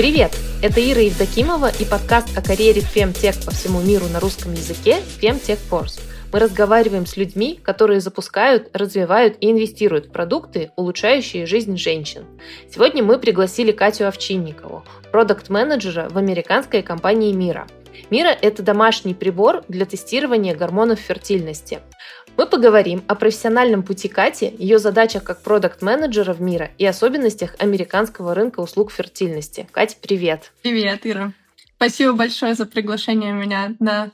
Привет! Это Ира Евдокимова и подкаст о карьере фемтех по всему миру на русском языке «Фемтех Force». Мы разговариваем с людьми, которые запускают, развивают и инвестируют в продукты, улучшающие жизнь женщин. Сегодня мы пригласили Катю Овчинникову, продукт-менеджера в американской компании «Мира». «Мира» — это домашний прибор для тестирования гормонов фертильности. Мы поговорим о профессиональном пути Кати, ее задачах как продукт-менеджера в «Мира» и особенностях американского рынка услуг фертильности. Катя, привет! Привет, Ира! Спасибо большое за приглашение меня на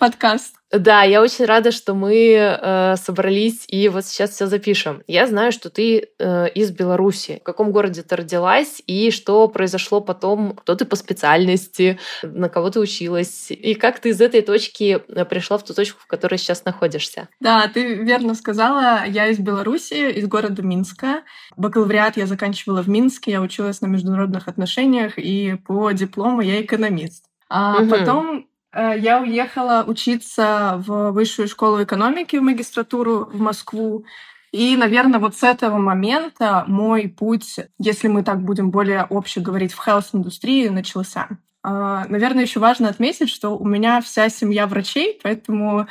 подкаст. Да, я очень рада, что мы э, собрались и вот сейчас все запишем. Я знаю, что ты э, из Беларуси. В каком городе ты родилась и что произошло потом? Кто ты по специальности? На кого ты училась? И как ты из этой точки э, пришла в ту точку, в которой сейчас находишься? Да, ты верно сказала. Я из Беларуси, из города Минска. Бакалавриат я заканчивала в Минске. Я училась на международных отношениях и по диплому я экономист. А угу. потом я уехала учиться в высшую школу экономики, в магистратуру в Москву. И, наверное, вот с этого момента мой путь, если мы так будем более обще говорить, в health-индустрии начался. А, наверное, еще важно отметить, что у меня вся семья врачей, поэтому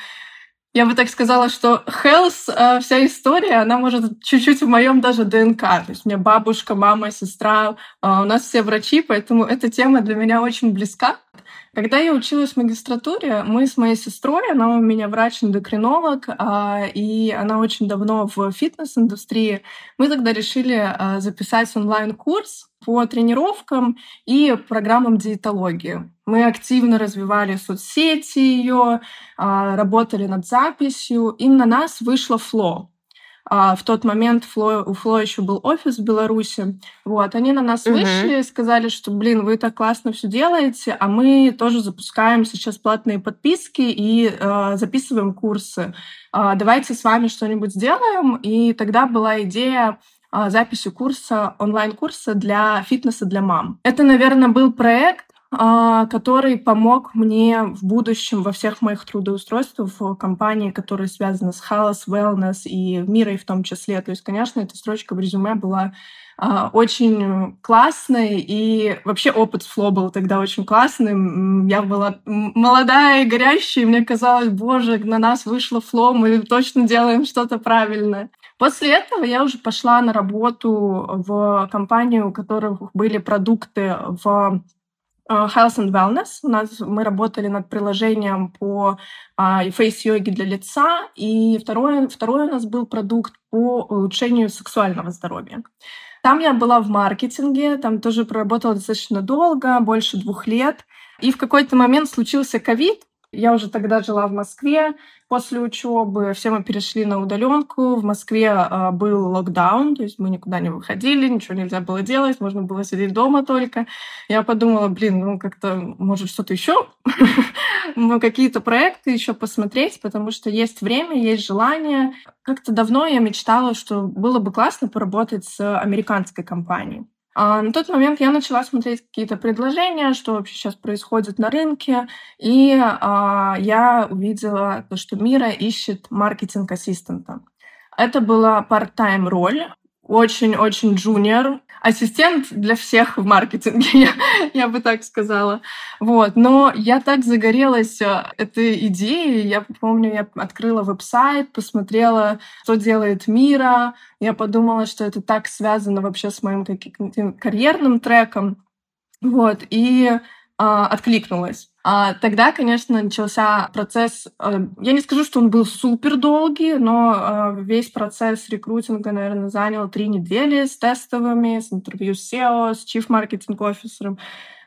я бы так сказала, что health, э, вся история, она может чуть-чуть в моем даже ДНК. То есть у меня бабушка, мама, сестра, э, у нас все врачи, поэтому эта тема для меня очень близка. Когда я училась в магистратуре, мы с моей сестрой, она у меня врач-эндокринолог, а, и она очень давно в фитнес-индустрии, мы тогда решили а, записать онлайн-курс по тренировкам и программам диетологии. Мы активно развивали соцсети ее, а, работали над записью, и на нас вышло Flow. А, в тот момент Фло, у Фло еще был офис в Беларуси. Вот, они на нас угу. вышли, сказали, что, блин, вы так классно все делаете, а мы тоже запускаем сейчас платные подписки и э, записываем курсы. Э, давайте с вами что-нибудь сделаем. И тогда была идея э, записи курса, онлайн-курса для фитнеса для мам. Это, наверное, был проект, а, который помог мне в будущем во всех моих трудоустройствах в компании, которые связаны с health, wellness и мирой в том числе. То есть, конечно, эта строчка в резюме была а, очень классной, и вообще опыт Flow был тогда очень классным. Я была молодая и горящая, и мне казалось, боже, на нас вышло Flow, мы точно делаем что-то правильное. После этого я уже пошла на работу в компанию, у которых были продукты в Health and Wellness. У нас мы работали над приложением по фейс-йоге для лица. И второе, второй у нас был продукт по улучшению сексуального здоровья. Там я была в маркетинге, там тоже проработала достаточно долго, больше двух лет. И в какой-то момент случился ковид, я уже тогда жила в Москве. После учебы все мы перешли на удаленку. В Москве э, был локдаун, то есть мы никуда не выходили, ничего нельзя было делать, можно было сидеть дома только. Я подумала, блин, ну как-то, может, что-то еще, какие-то проекты еще посмотреть, потому что есть время, есть желание. Как-то давно я мечтала, что было бы классно поработать с американской компанией. А на тот момент я начала смотреть какие-то предложения, что вообще сейчас происходит на рынке, и а, я увидела то, что Мира ищет маркетинг-ассистента. Это была part-time роль, очень-очень джуниор, ассистент для всех в маркетинге, я, я бы так сказала. Вот. Но я так загорелась э, этой идеей. Я помню, я открыла веб-сайт, посмотрела, что делает Мира. Я подумала, что это так связано вообще с моим карьерным треком. Вот. И а, откликнулась. А тогда, конечно, начался процесс, э, я не скажу, что он был супер долгий, но э, весь процесс рекрутинга, наверное, занял три недели с тестовыми, с интервью с SEO, с Chief Marketing Officer.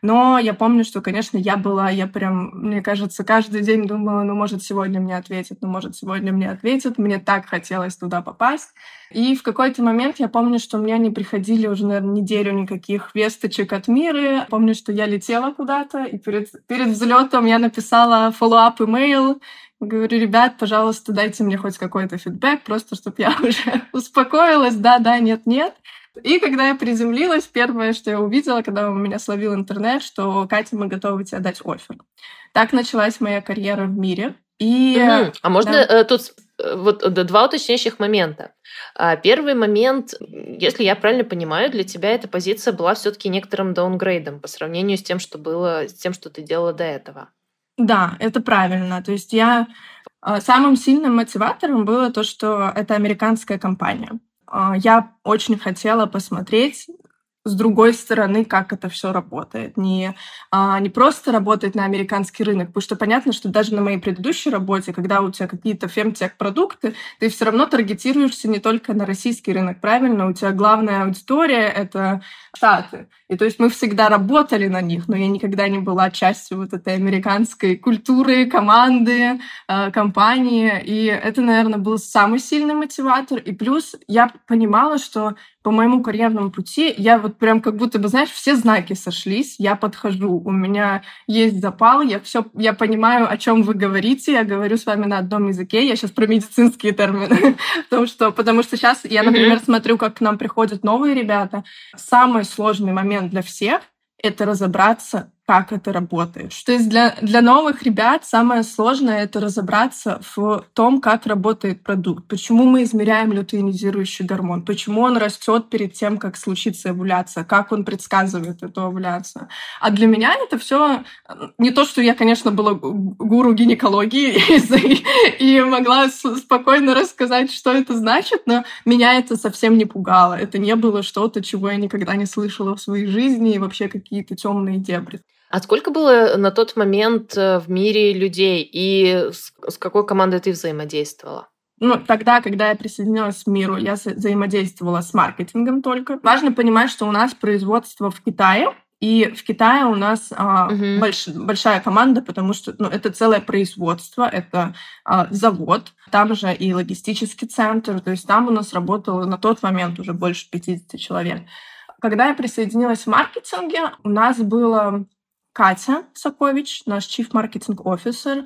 Но я помню, что, конечно, я была, я прям, мне кажется, каждый день думала, ну, может, сегодня мне ответят, ну, может, сегодня мне ответят. Мне так хотелось туда попасть. И в какой-то момент я помню, что у меня не приходили уже, наверное, неделю никаких весточек от мира. Помню, что я летела куда-то, и перед, перед взлетом я написала follow-up email, Говорю, ребят, пожалуйста, дайте мне хоть какой-то фидбэк, просто чтобы я уже успокоилась, да, да, нет, нет. И когда я приземлилась, первое, что я увидела, когда у меня словил интернет, что Катя, мы готовы тебе дать офер. Так началась моя карьера в мире. И, угу. А можно да. э, тут э, вот два уточняющих момента. А, первый момент, если я правильно понимаю, для тебя эта позиция была все-таки некоторым даунгрейдом по сравнению с тем, что было, с тем, что ты делала до этого. Да, это правильно. То есть я самым сильным мотиватором было то, что это американская компания. А, я очень хотела посмотреть с другой стороны, как это все работает. Не, а, не просто работать на американский рынок, потому что понятно, что даже на моей предыдущей работе, когда у тебя какие-то фемтех-продукты, ты все равно таргетируешься не только на российский рынок, правильно? У тебя главная аудитория — это Штаты. И то есть мы всегда работали на них, но я никогда не была частью вот этой американской культуры, команды, э, компании. И это, наверное, был самый сильный мотиватор. И плюс я понимала, что по моему карьерному пути я вот прям как будто бы, знаешь, все знаки сошлись, я подхожу, у меня есть запал, я все, я понимаю, о чем вы говорите, я говорю с вами на одном языке, я сейчас про медицинские термины, потому что, потому что сейчас я, например, смотрю, как к нам приходят новые ребята. Самый сложный момент для всех — это разобраться, как это работает. То есть для, для новых ребят самое сложное — это разобраться в том, как работает продукт. Почему мы измеряем лютеинизирующий гормон? Почему он растет перед тем, как случится овуляция? Как он предсказывает эту овуляцию? А для меня это все не то, что я, конечно, была гуру гинекологии и могла спокойно рассказать, что это значит, но меня это совсем не пугало. Это не было что-то, чего я никогда не слышала в своей жизни и вообще какие-то темные дебри. А сколько было на тот момент э, в мире людей и с какой командой ты взаимодействовала? Ну, тогда, когда я присоединилась к миру, я взаимодействовала с маркетингом только. Важно понимать, что у нас производство в Китае, и в Китае у нас а, uh больш, большая команда, потому что ну, это целое производство, это а, завод, там же и логистический центр, то есть там у нас работало на тот момент уже больше 50 человек. Когда я присоединилась в маркетинге, у нас было Катя Сакович, наш Chief Marketing Officer,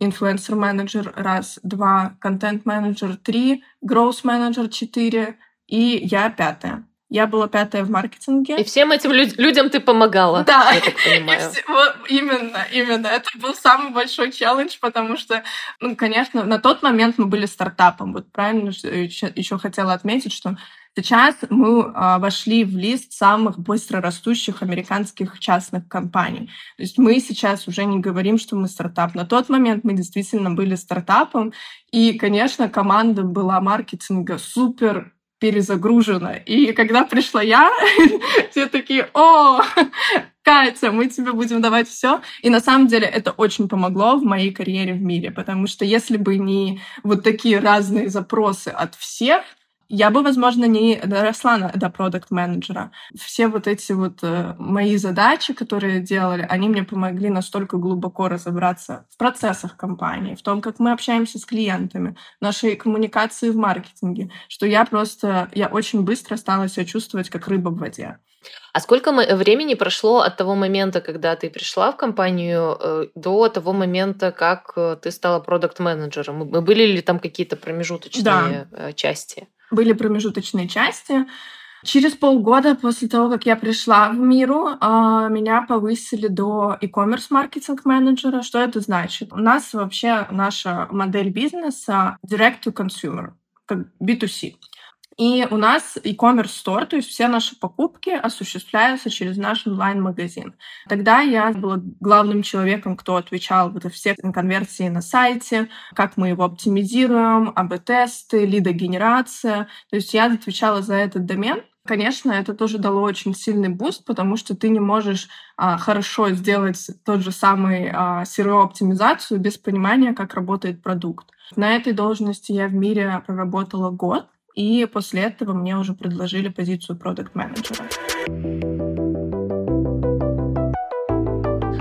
инфлюенсер-менеджер раз, два, контент-менеджер три, гроус-менеджер четыре и я пятая. Я была пятая в маркетинге. И всем этим лю- людям ты помогала. Да, я так понимаю. Все, вот, именно, именно. Это был самый большой челлендж, потому что, ну, конечно, на тот момент мы были стартапом. Вот правильно еще, еще хотела отметить, что Сейчас мы а, вошли в лист самых быстро растущих американских частных компаний. То есть мы сейчас уже не говорим, что мы стартап. На тот момент мы действительно были стартапом, и, конечно, команда была маркетинга супер перезагружена. И когда пришла я, все такие, о, Катя, мы тебе будем давать все. И на самом деле это очень помогло в моей карьере в мире, потому что если бы не вот такие разные запросы от всех, я бы, возможно, не доросла до продукт-менеджера. Все вот эти вот э, мои задачи, которые делали, они мне помогли настолько глубоко разобраться в процессах компании, в том, как мы общаемся с клиентами, нашей коммуникации в маркетинге, что я просто, я очень быстро стала себя чувствовать как рыба в воде. А сколько времени прошло от того момента, когда ты пришла в компанию, э, до того момента, как э, ты стала продукт-менеджером? Были ли там какие-то промежуточные да. части? Были промежуточные части. Через полгода после того, как я пришла в миру, а, меня повысили до e-commerce маркетинг менеджера. Что это значит? У нас вообще наша модель бизнеса direct to consumer, как B2C. И у нас e-commerce store, то есть все наши покупки осуществляются через наш онлайн-магазин. Тогда я была главным человеком, кто отвечал за все конверсии на сайте, как мы его оптимизируем, A/B-тесты, лидогенерация. То есть я отвечала за этот домен. Конечно, это тоже дало очень сильный буст, потому что ты не можешь а, хорошо сделать тот же самый а, SEO-оптимизацию без понимания, как работает продукт. На этой должности я в мире проработала год, и после этого мне уже предложили позицию продукт-менеджера.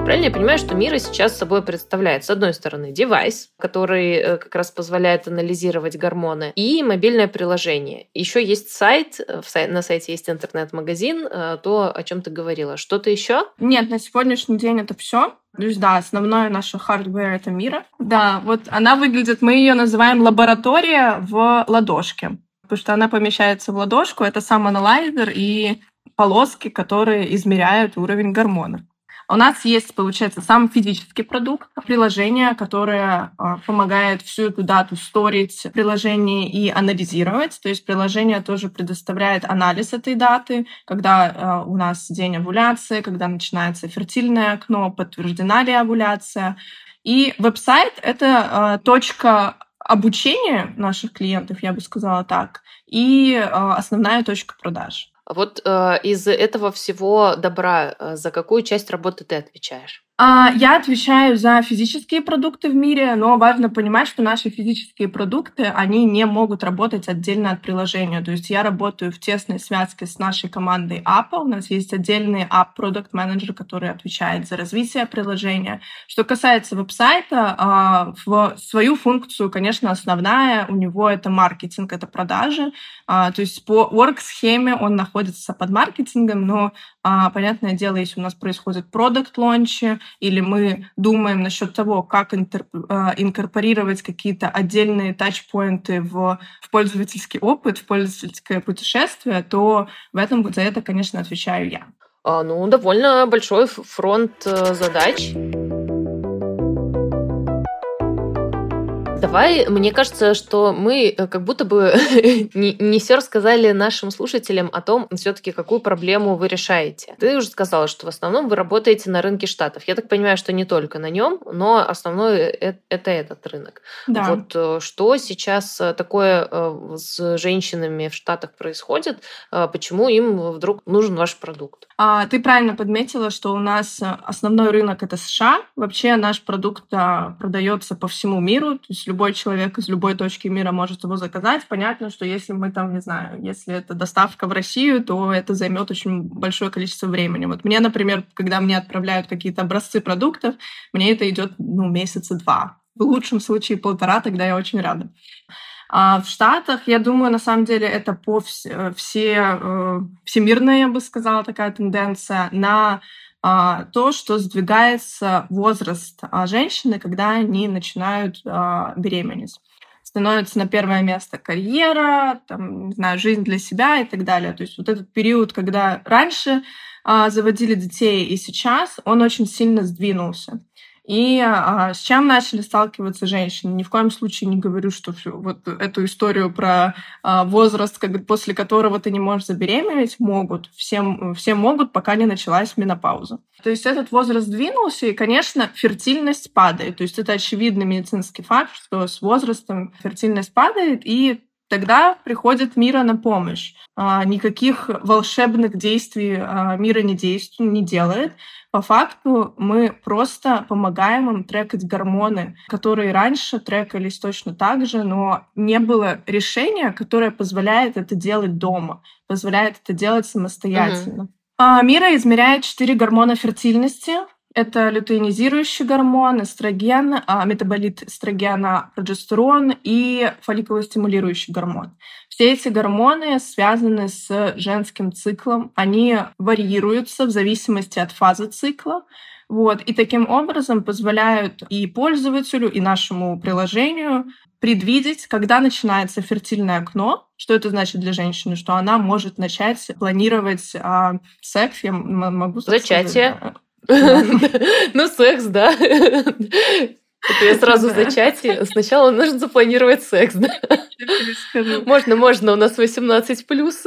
Правильно я понимаю, что Мира сейчас собой представляет, с одной стороны, девайс, который э, как раз позволяет анализировать гормоны, и мобильное приложение. Еще есть сайт, э, на сайте есть интернет-магазин, э, то, о чем ты говорила. Что-то еще? Нет, на сегодняшний день это все. То есть, да, основное наше hardware — это Mira. Да, вот она выглядит, мы ее называем лаборатория в ладошке потому что она помещается в ладошку. Это сам analyzer и полоски, которые измеряют уровень гормона. У нас есть, получается, сам физический продукт, приложение, которое а, помогает всю эту дату store ить в приложении и анализировать. То есть приложение тоже предоставляет анализ этой даты, когда а, у нас день овуляции, когда начинается фертильное окно, подтверждена ли овуляция. И веб-сайт — это точка обучения наших клиентов, я бы сказала так, и основная точка продаж. Вот э, из этого всего добра э, за какую часть работы ты отвечаешь? А, я отвечаю за физические продукты в мире, но важно понимать, что наши физические продукты, они не могут работать отдельно от приложения. То есть я работаю в тесной связке с нашей командой Apple. У нас есть отдельный App Product Manager, который отвечает за развитие приложения. Что касается веб-сайта, а, в свою функцию, конечно, основная у него это маркетинг, это продажи. А, то есть по орг-схеме он находится под маркетингом, но, понятное дело, если у нас происходит продукт-лончи, или мы думаем насчет того, как а, инкорпорировать какие-то отдельные тачпоинты в, в пользовательский опыт, в пользовательское путешествие, то в этом за это, конечно, отвечаю я. А, ну, довольно большой фронт э, задач. Давай, мне кажется, что мы э, как будто бы не, не все рассказали нашим слушателям о том, все-таки какую проблему вы решаете. Ты уже сказала, что в основном вы работаете на рынке Штатов. Я так понимаю, что не только на нем, но основной это, это этот рынок. Да. Вот э, что сейчас э, такое с женщинами в Штатах происходит? Почему им вдруг нужен ваш продукт? А, ты правильно подметила, что у нас основной рынок это США. Вообще наш продукт а, продается по всему миру. То есть любой человек из любой точки мира может его заказать. Понятно, что если мы там, не знаю, если это доставка в Россию, то это займет очень большое количество времени. Вот мне, например, когда мне отправляют какие-то образцы продуктов, мне это идет ну, месяца два. В лучшем случае полтора, тогда я очень рада. А в Штатах, я думаю, на самом деле это по все, все э, всемирная, я бы сказала, такая тенденция на то, что сдвигается возраст а, женщины, когда они начинают а, беременеть. Становится на первое место карьера, там, не знаю, жизнь для себя и так далее. То есть вот этот период, когда раньше заводили детей и сейчас, он очень сильно сдвинулся. И а, с чем начали сталкиваться женщины? Ни в коем случае не говорю, что всю, вот эту историю про а, возраст, как, после которого ты не можешь забеременеть, могут. Всем, все могут, пока не началась менопауза. То есть этот возраст двинулся, и, конечно, фертильность падает. То есть это очевидный медицинский факт, что с возрастом фертильность падает, и тогда приходит мира на помощь. А, никаких волшебных действий а, мира не действует, не делает. По факту мы просто помогаем им трекать гормоны, которые раньше трекались точно так же, но не было решения, которое позволяет это делать дома, позволяет это делать самостоятельно. Mm-hmm. Мира измеряет четыре гормона фертильности. Это лютеинизирующий гормон, эстроген, а, метаболит эстрогена, прогестерон и фолликулостимулирующий гормон. Все эти гормоны связаны с женским циклом. Они варьируются в зависимости от фазы цикла. Вот, и таким образом позволяют и пользователю, и нашему приложению предвидеть, когда начинается фертильное окно, что это значит для женщины, что она может начать планировать а, секс, я могу сказать. Зачатие. Ну, секс, да. Я сразу зачатие. Сначала нужно запланировать секс, да? Можно, можно, у нас 18 плюс.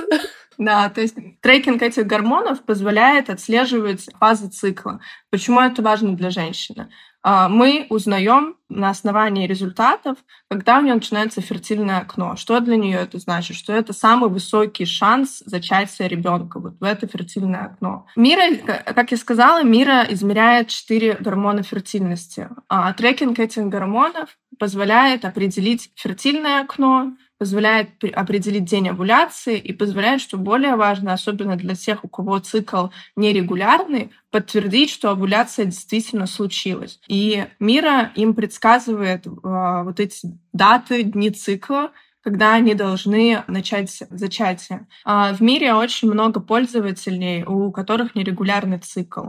Да, то есть трекинг этих гормонов позволяет отслеживать фазы цикла. Почему это важно для женщины? А, мы узнаем на основании результатов, когда у нее начинается фертильное окно. Что для нее это значит? Что это самый высокий шанс зачатия ребенка вот в это фертильное окно. Мира, как я сказала, Мира измеряет четыре гормона фертильности. А трекинг этих гормонов позволяет определить фертильное окно, позволяет определить день овуляции и позволяет, что более важно, особенно для тех, у кого цикл нерегулярный, подтвердить, что овуляция действительно случилась. И Мира им предсказывает э, вот эти даты, дни цикла, когда они должны начать зачатие. А в мире очень много пользователей, у которых нерегулярный цикл.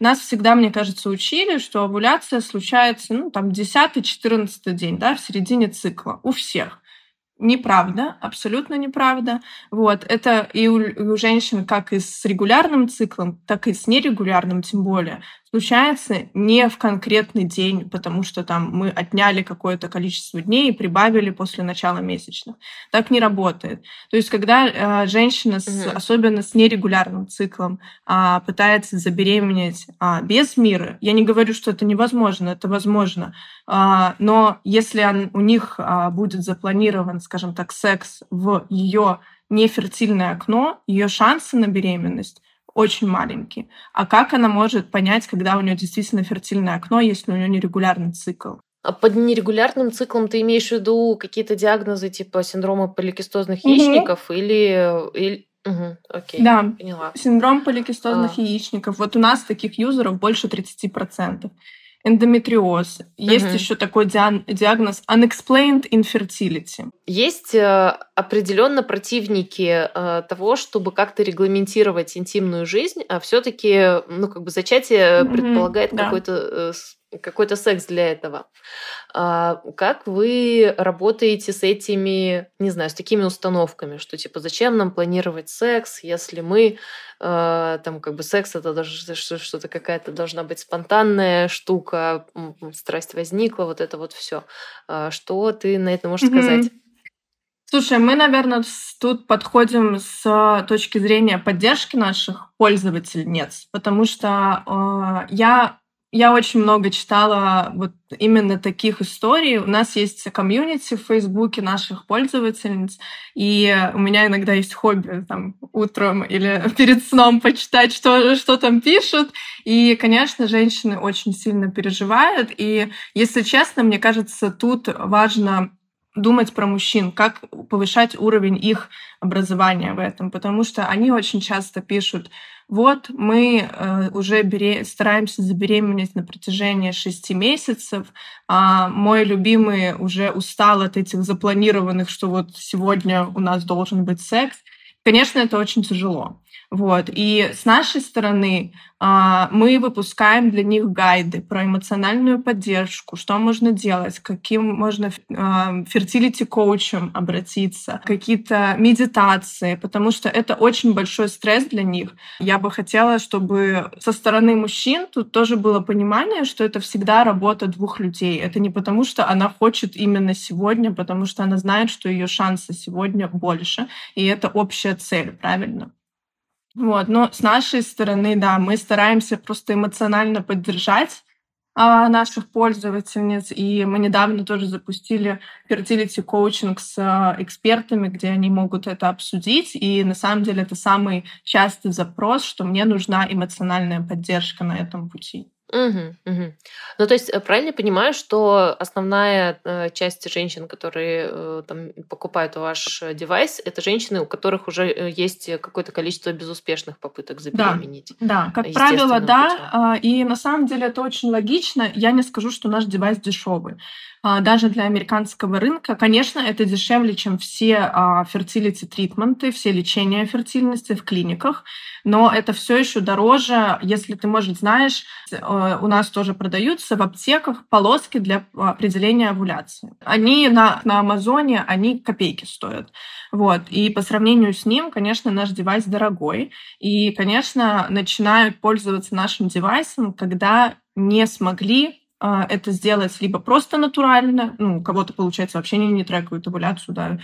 Нас всегда, мне кажется, учили, что овуляция случается ну, там 10-14 день, да, в середине цикла, у всех. Неправда, абсолютно неправда. Вот, это и у, и у женщин как и с регулярным циклом, так и с нерегулярным тем более случается не в конкретный день, потому что там мы отняли какое-то количество дней и прибавили после начала месячных. Так не работает. То есть, когда э, женщина, с, угу. особенно с нерегулярным циклом, э, пытается забеременеть э, без мира, я не говорю, что это невозможно, это возможно, э, но если он, у них э, будет запланирован, скажем так, секс в ее нефертильное окно, ее шансы на беременность очень маленький. А как она может понять, когда у нее действительно фертильное окно, если у нее нерегулярный цикл? А под нерегулярным циклом ты имеешь в виду какие-то диагнозы типа синдрома поликистозных яичников угу. или, или... Угу, окей, да, поняла. Синдром поликистозных а. яичников. Вот у нас таких юзеров больше 30% эндометриоз. Есть угу. еще такой диагноз unexplained infertility. Есть э, определенно противники э, того, чтобы как-то регламентировать интимную жизнь, а все-таки, ну, как бы зачатие угу. предполагает да. какой-то э, какой-то секс для этого. А как вы работаете с этими, не знаю, с такими установками, что типа зачем нам планировать секс, если мы э, там как бы секс это даже что-то какая-то должна быть спонтанная штука, страсть возникла, вот это вот все. А что ты на это можешь mm-hmm. сказать? Слушай, мы, наверное, тут подходим с точки зрения поддержки наших пользовательниц, потому что э, я я очень много читала вот именно таких историй. У нас есть комьюнити в Фейсбуке наших пользовательниц, и у меня иногда есть хобби там утром или перед сном почитать, что, что там пишут. И, конечно, женщины очень сильно переживают. И, если честно, мне кажется, тут важно думать про мужчин, как повышать уровень их образования в этом, потому что они очень часто пишут, вот мы э, уже бере... стараемся забеременеть на протяжении шести месяцев, а мой любимый уже устал от этих запланированных, что вот сегодня у нас должен быть секс. Конечно, это очень тяжело. Вот. И с нашей стороны а, мы выпускаем для них гайды про эмоциональную поддержку, что можно делать, каким можно фертилити-коучем обратиться, какие-то медитации, потому что это очень большой стресс для них. Я бы хотела, чтобы со стороны мужчин тут тоже было понимание, что это всегда работа двух людей. Это не потому, что она хочет именно сегодня, потому что она знает, что ее шансы сегодня больше, и это общая цель, правильно? Вот, но с нашей стороны, да, мы стараемся просто эмоционально поддержать а, наших пользовательниц, и мы недавно тоже запустили fertility коучинг с а, экспертами, где они могут это обсудить, и на самом деле это самый частый запрос, что мне нужна эмоциональная поддержка на этом пути. Угу, угу. Ну, то есть, э, правильно понимаю, что основная э, часть женщин, которые э, там покупают ваш девайс, это женщины, у которых уже э, есть какое-то количество безуспешных попыток забеременеть. Да, как правило, да. Путем. А, и на самом деле это очень логично. Я не скажу, что наш девайс дешевый. А, даже для американского рынка. Конечно, это дешевле, чем все fertility тритменты, все лечения фертильности в клиниках, но это все еще дороже, если ты, может, знаешь, э, у нас тоже продаются в аптеках полоски для определения овуляции. Они на, на Амазоне, они копейки стоят. Вот. И по сравнению с ним, конечно, наш девайс дорогой. И, конечно, начинают пользоваться нашим девайсом, когда не смогли а, это сделать либо просто натурально, ну, у кого-то, получается, вообще не, не трекают овуляцию, да,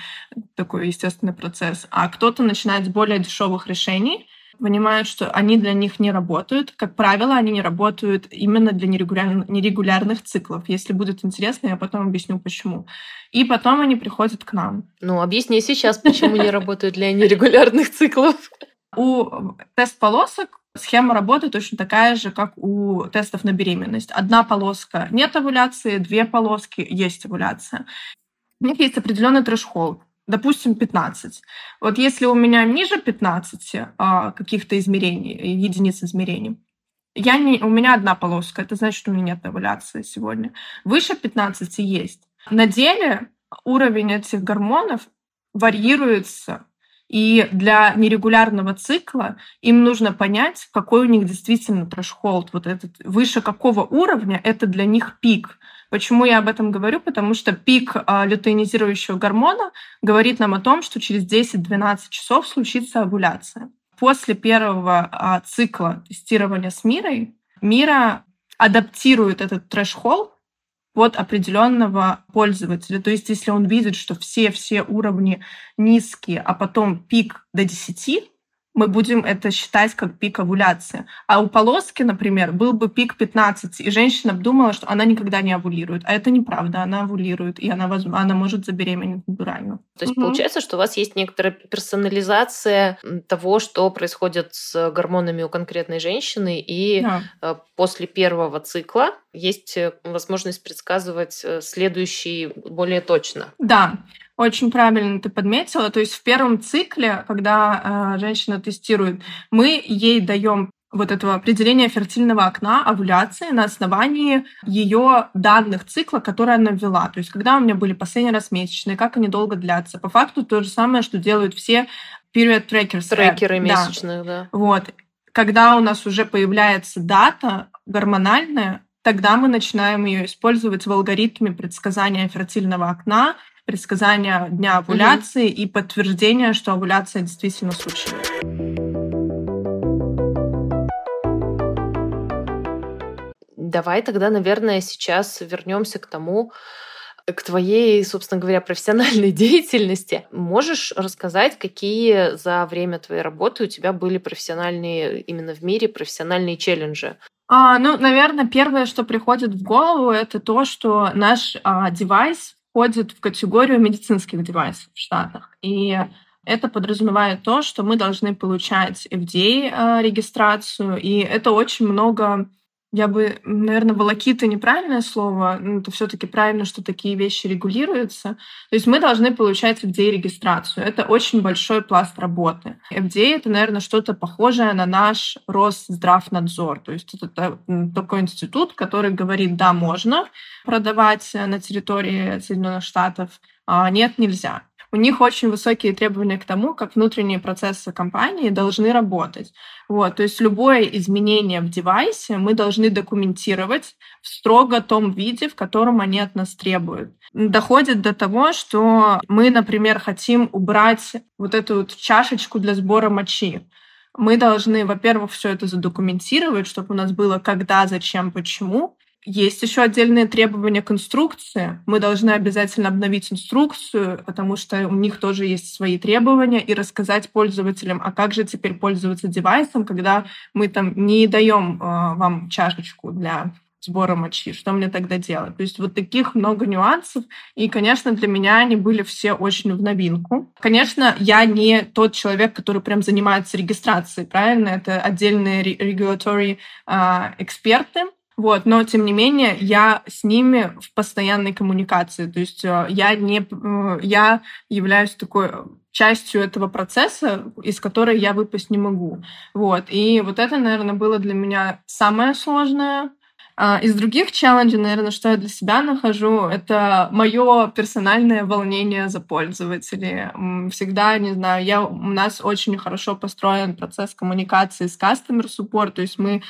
такой естественный процесс, а кто-то начинает с более дешевых решений, понимают, что они для них не работают. Как правило, они не работают именно для нерегулярных, нерегулярных циклов. Если будет интересно, я потом объясню, почему. И потом они приходят к нам. Ну, объясни сейчас, почему не работают для нерегулярных циклов. У тест-полосок Схема работы точно такая же, как у тестов на беременность. Одна полоска нет овуляции, две полоски есть овуляция. У них есть определенный трэш-холд, допустим, 15. Вот если у меня ниже 15 а, каких-то измерений, единиц измерений, я не, у меня одна полоска, это значит, что у меня нет овуляции сегодня. Выше 15 есть. На деле уровень этих гормонов варьируется и для нерегулярного цикла им нужно понять, какой у них действительно трэш-холд, вот этот, выше какого уровня это для них пик. Почему я об этом говорю? Потому что пик а, лютеинизирующего гормона говорит нам о том, что через 10-12 часов случится овуляция. После первого а, цикла тестирования с Мирой Мира адаптирует этот трэш-холл под определенного пользователя. То есть, если он видит, что все-все уровни низкие, а потом пик до 10, мы будем это считать как пик овуляции. А у полоски, например, был бы пик 15, и женщина думала, что она никогда не овулирует. А это неправда, она овулирует, и она, она может забеременеть натурально. То есть угу. получается, что у вас есть некоторая персонализация того, что происходит с гормонами у конкретной женщины, и да. Э, после первого цикла есть э, возможность предсказывать э, следующий более точно. Да. Очень правильно ты подметила. То есть в первом цикле, когда э, женщина тестирует, мы ей даем вот этого определения фертильного окна овуляции на основании ее данных цикла, которые она ввела. То есть когда у меня были последний раз месячные, как они долго длятся. По факту то же самое, что делают все period trackers. Трекеры месячных, да. да. Вот. Когда у нас уже появляется дата гормональная, тогда мы начинаем ее использовать в алгоритме предсказания фертильного окна предсказания дня овуляции угу. и подтверждение, что овуляция действительно случилась. Давай тогда, наверное, сейчас вернемся к тому, к твоей, собственно говоря, профессиональной деятельности. Можешь рассказать, какие за время твоей работы у тебя были профессиональные, именно в мире, профессиональные челленджи? А, ну, наверное, первое, что приходит в голову, это то, что наш а, девайс входит в категорию медицинских девайсов в Штатах. И это подразумевает то, что мы должны получать FDA-регистрацию, э, и это очень много я бы, наверное, волокита неправильное слово, но это все-таки правильно, что такие вещи регулируются. То есть мы должны получать FDA-регистрацию. Это очень большой пласт работы. FDA — это, наверное, что-то похожее на наш Росздравнадзор. То есть это такой институт, который говорит, да, можно продавать на территории Соединенных Штатов, а нет, нельзя у них очень высокие требования к тому, как внутренние процессы компании должны работать. Вот, то есть любое изменение в девайсе мы должны документировать в строго том виде, в котором они от нас требуют. Доходит до того, что мы, например, хотим убрать вот эту вот чашечку для сбора мочи. Мы должны, во-первых, все это задокументировать, чтобы у нас было когда, зачем, почему. Есть еще отдельные требования к инструкции. Мы должны обязательно обновить инструкцию, потому что у них тоже есть свои требования, и рассказать пользователям, а как же теперь пользоваться девайсом, когда мы там не даем э, вам чашечку для сбора мочи, что мне тогда делать? То есть вот таких много нюансов, и, конечно, для меня они были все очень в новинку. Конечно, я не тот человек, который прям занимается регистрацией, правильно? Это отдельные regulatory э, эксперты, вот, но тем не менее я с ними в постоянной коммуникации. То есть э, я не э, я являюсь такой частью этого процесса, из которой я выпасть не могу. Вот. И вот это, наверное, было для меня самое сложное. А, из других челленджей, наверное, что я для себя нахожу, это мое персональное волнение за пользователей. Всегда, не знаю, я, у нас очень хорошо построен процесс коммуникации с customer support, то есть мы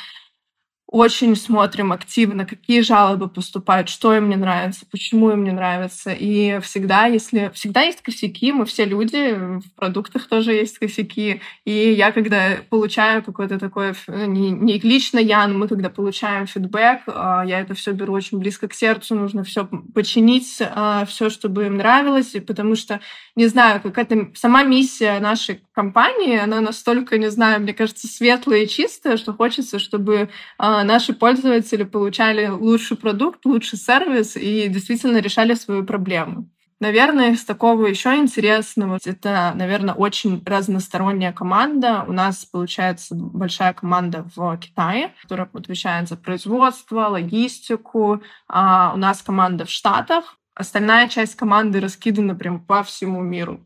очень смотрим активно, какие жалобы поступают, что им не нравится, почему им не нравится. И всегда, если всегда есть косяки, мы все люди, в продуктах тоже есть косяки. И я, когда получаю какой-то такой, ну, не, не лично я, но мы, когда получаем фидбэк, а, я это все беру очень близко к сердцу, нужно все починить, а, все, чтобы им нравилось, потому что, не знаю, какая-то сама миссия нашей компании, она настолько, не знаю, мне кажется, светлая и чистая, что хочется, чтобы а, наши пользователи получали лучший продукт, лучший сервис и действительно решали свою проблему. Наверное, из такого еще интересного, это, наверное, очень разносторонняя команда. У нас, получается, большая команда в Китае, которая отвечает за производство, логистику. А у нас команда в Штатах. Остальная часть команды раскидана прям по всему миру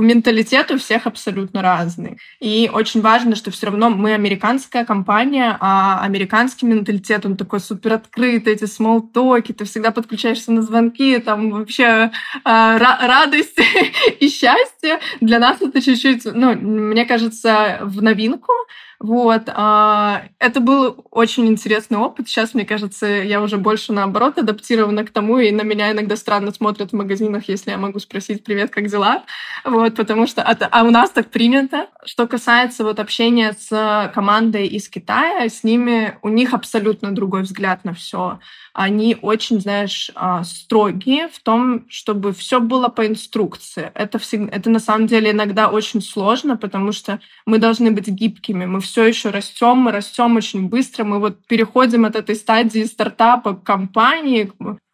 менталитет у всех абсолютно разный. И очень важно, что все равно мы американская компания, а американский менталитет, он такой супер открытый, эти смолтоки, ты всегда подключаешься на звонки, там вообще э, радость и счастье. Для нас это чуть-чуть, ну, мне кажется, в новинку, Вот. А, это был очень интересный опыт. Сейчас, мне кажется, я уже больше наоборот адаптирована к тому, и на меня иногда странно смотрят в магазинах, если я могу спросить «Привет, как дела?» Вот, потому что... А у нас так принято. Что касается вот общения с командой из Китая, с ними у них абсолютно другой взгляд на все они очень, знаешь, а, строгие в том, чтобы все было по инструкции. Это, всегда, это на самом деле иногда очень сложно, потому что мы должны быть гибкими. Мы все еще растем, мы растем очень быстро. Мы вот переходим от этой стадии стартапа к компании,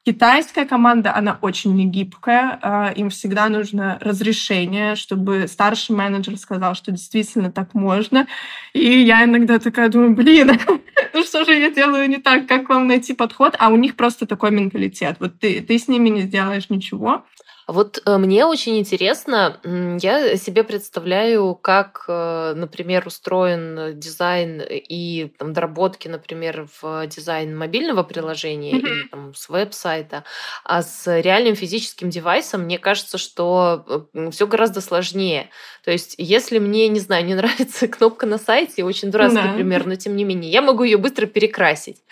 Китайская команда, она очень негибкая. А, им всегда нужно разрешение, чтобы старший менеджер сказал, что действительно так можно. И я иногда такая думаю, блин, ну что же я делаю не так, как вам найти подход? А у них просто такой менталитет. Вот ты, ты с ними не сделаешь ничего. Вот э, мне очень интересно, я себе представляю, как, э, например, устроен дизайн и там, доработки, например, в дизайн мобильного приложения mm-hmm. или там, с веб-сайта, а с реальным физическим девайсом, мне кажется, что э, все гораздо сложнее. То есть, если мне, не знаю, не нравится кнопка на сайте, очень дурацкий да. пример, но тем не менее, я могу ее быстро перекрасить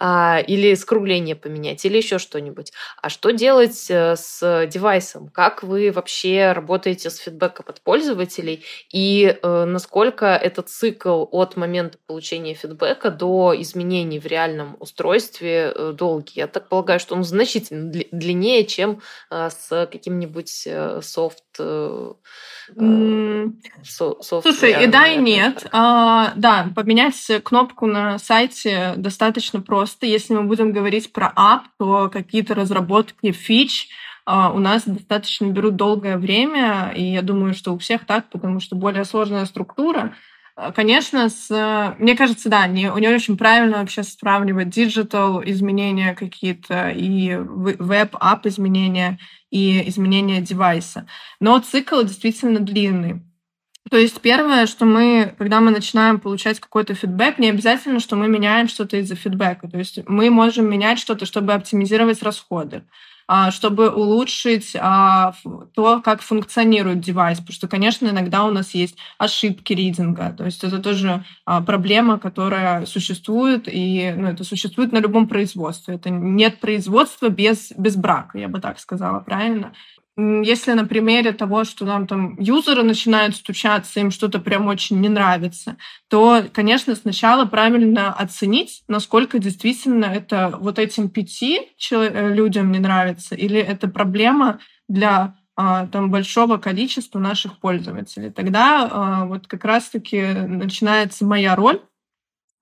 или скругление поменять, или еще что-нибудь. А что делать э, с девайсом? Как вы вообще работаете с фидбэком от пользователей? И э, насколько этот цикл от момента получения фидбэка до изменений в реальном устройстве э, долгий? Я так полагаю, что он значительно длиннее, чем с каким-нибудь софт... Mm. Слушай, и да, и нет. А, да, поменять кнопку на сайте достаточно просто. Если мы будем говорить про app, то какие-то разработки фич а, у нас достаточно берут долгое время, и я думаю, что у всех так, потому что более сложная структура. А, конечно, с, мне кажется, да, не, не очень правильно вообще сравнивать digital изменения какие-то и web app изменения и изменения девайса. Но цикл действительно длинный. То есть первое, что мы, когда мы начинаем получать какой-то фидбэк, не обязательно, что мы меняем что-то из-за фидбэка. То есть мы можем менять что-то, чтобы оптимизировать расходы. А, чтобы улучшить а, то, как функционирует девайс. Потому что, конечно, иногда у нас есть ошибки ридинга. То есть это тоже а, проблема, которая существует, и ну, это существует на любом производстве. Это нет производства без, без брака, я бы так сказала, правильно? Если на примере того, что нам там юзеры начинают стучаться, им что-то прям очень не нравится, то, конечно, сначала правильно оценить, насколько действительно это вот этим пяти э, людям не нравится, или это проблема для а, там большого количества наших пользователей. Тогда а, вот как раз-таки начинается моя роль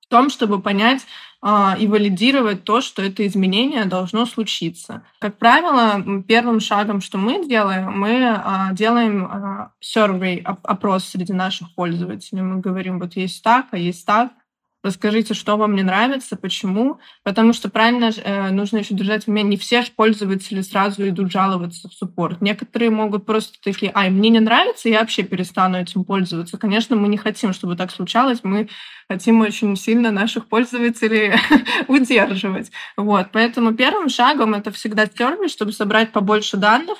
в том, чтобы понять и валидировать то, что это изменение должно случиться. Как правило, первым шагом, что мы делаем, мы а, делаем survey, опрос среди наших пользователей. Мы говорим, вот есть так, а есть так, Расскажите, что вам не нравится, почему. Потому что правильно э, нужно еще держать в уме, не все пользователи сразу идут жаловаться в суппорт. Некоторые могут просто такие, ай, мне не нравится, я вообще перестану этим пользоваться. Конечно, мы не хотим, чтобы так случалось. Мы хотим очень сильно наших пользователей удерживать. Вот. Поэтому первым шагом это всегда сервис, чтобы собрать побольше данных,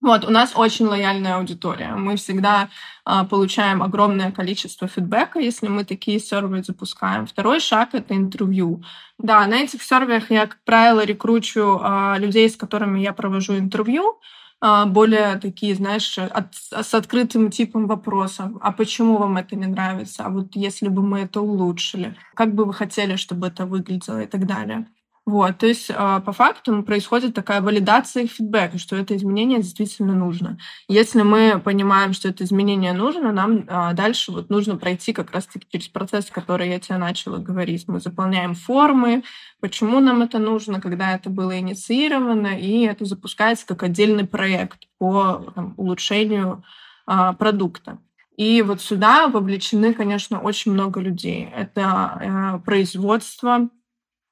вот, у нас очень лояльная аудитория. Мы всегда а, получаем огромное количество фидбэка, если мы такие серверы запускаем. Второй шаг — это интервью. Да, на этих серверах я, как правило, рекручу а, людей, с которыми я провожу интервью, а, более такие, знаешь, от, с открытым типом вопросов. А почему вам это не нравится? А вот если бы мы это улучшили? Как бы вы хотели, чтобы это выглядело и так далее? Вот, то есть а, по факту происходит такая валидация фидбэка, что это изменение действительно нужно. Если мы понимаем, что это изменение нужно, нам а, дальше вот нужно пройти как раз-таки через процесс, который я тебе начала говорить. Мы заполняем формы, почему нам это нужно, когда это было инициировано, и это запускается как отдельный проект по там, улучшению а, продукта. И вот сюда вовлечены, конечно, очень много людей. Это производство,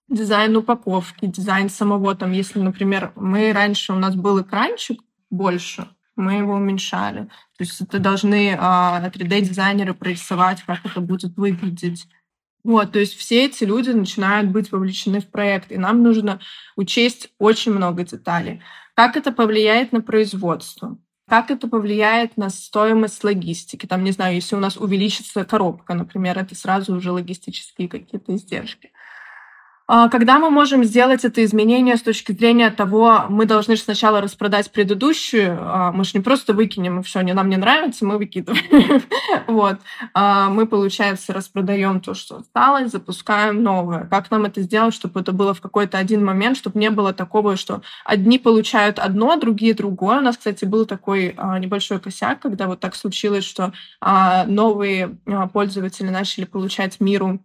дизайн упаковки, дизайн самого, там, если, например, мы раньше, у нас был экранчик больше, мы его уменьшали. То есть это должны а, 3D-дизайнеры прорисовать, как это будет выглядеть. Вот, то есть все эти люди начинают быть вовлечены в проект, и нам нужно учесть очень много деталей. Как это повлияет на производство? как это повлияет на стоимость логистики. Там, не знаю, если у нас увеличится коробка, например, это сразу уже логистические какие-то издержки. А, когда мы можем сделать это изменение с точки зрения того, мы должны сначала распродать предыдущую, а, мы же не просто выкинем, и все, не нам не нравится, мы выкидываем. вот. А, мы, получается, распродаем то, что осталось, запускаем новое. Как нам это сделать, чтобы это было в какой-то один момент, чтобы не было такого, что одни получают одно, другие другое. У нас, кстати, был такой небольшой косяк, когда вот так случилось, что новые пользователи начали получать миру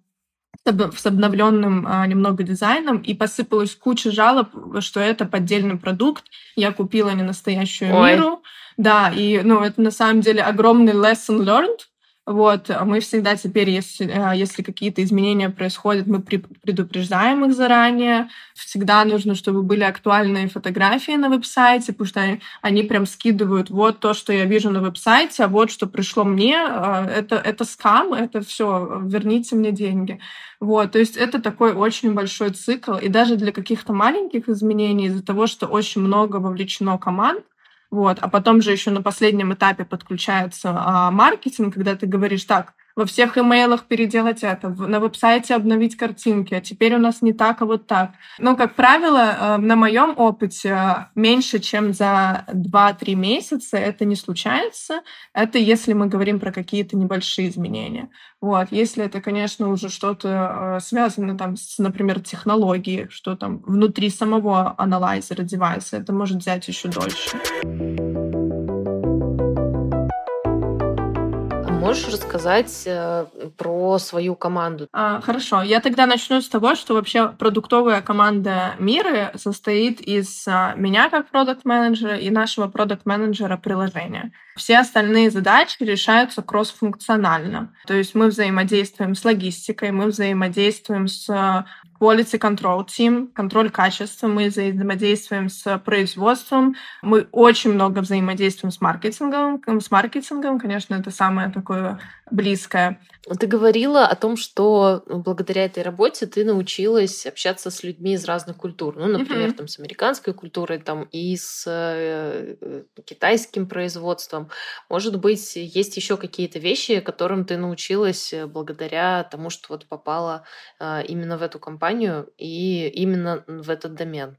с обновленным а, немного дизайном, и посыпалась куча жалоб, что это поддельный продукт. Я купила не настоящую Ой. миру. Да, и ну, это на самом деле огромный lesson learned, вот, а мы всегда теперь, если, э, если какие-то изменения происходят, мы предупреждаем их заранее. Всегда нужно, чтобы были актуальные фотографии на веб-сайте, потому что они прям скидывают вот то, что я вижу на веб-сайте, а вот что пришло мне, э, это, это скам, это все, верните мне деньги. Вот, то есть это такой очень большой цикл. И даже для каких-то маленьких изменений, из-за того, что очень много вовлечено команд, вот. А потом же еще на последнем этапе подключается а, маркетинг, когда ты говоришь, так, во всех имейлах переделать это, на веб-сайте обновить картинки, а теперь у нас не так, а вот так. Ну, как правило, э, на моем опыте э, меньше, чем за 2-3 месяца это не случается. Это если мы говорим про какие-то небольшие изменения. Вот. Если это, конечно, уже что-то э, связано там с, например, технологией, что там внутри самого анализера девайса, это может взять еще дольше. Можешь рассказать э, про свою команду? А, хорошо. Я тогда начну с того, что вообще продуктовая команда Миры состоит из а, меня как продукт-менеджера и нашего продукт-менеджера приложения. Все остальные задачи решаются кроссфункционально. То есть мы взаимодействуем с логистикой, мы взаимодействуем с quality control team, контроль качества, мы взаимодействуем с производством, мы очень много взаимодействуем с маркетингом. С маркетингом, конечно, это самое такое близкое. Ты говорила о том, что благодаря этой работе ты научилась общаться с людьми из разных культур. Ну, например, mm-hmm. там с американской культурой, там и с э, э, китайским производством. Может быть, есть еще какие-то вещи, которым ты научилась э, благодаря тому, что вот попала э, именно в эту компанию и именно в этот домен.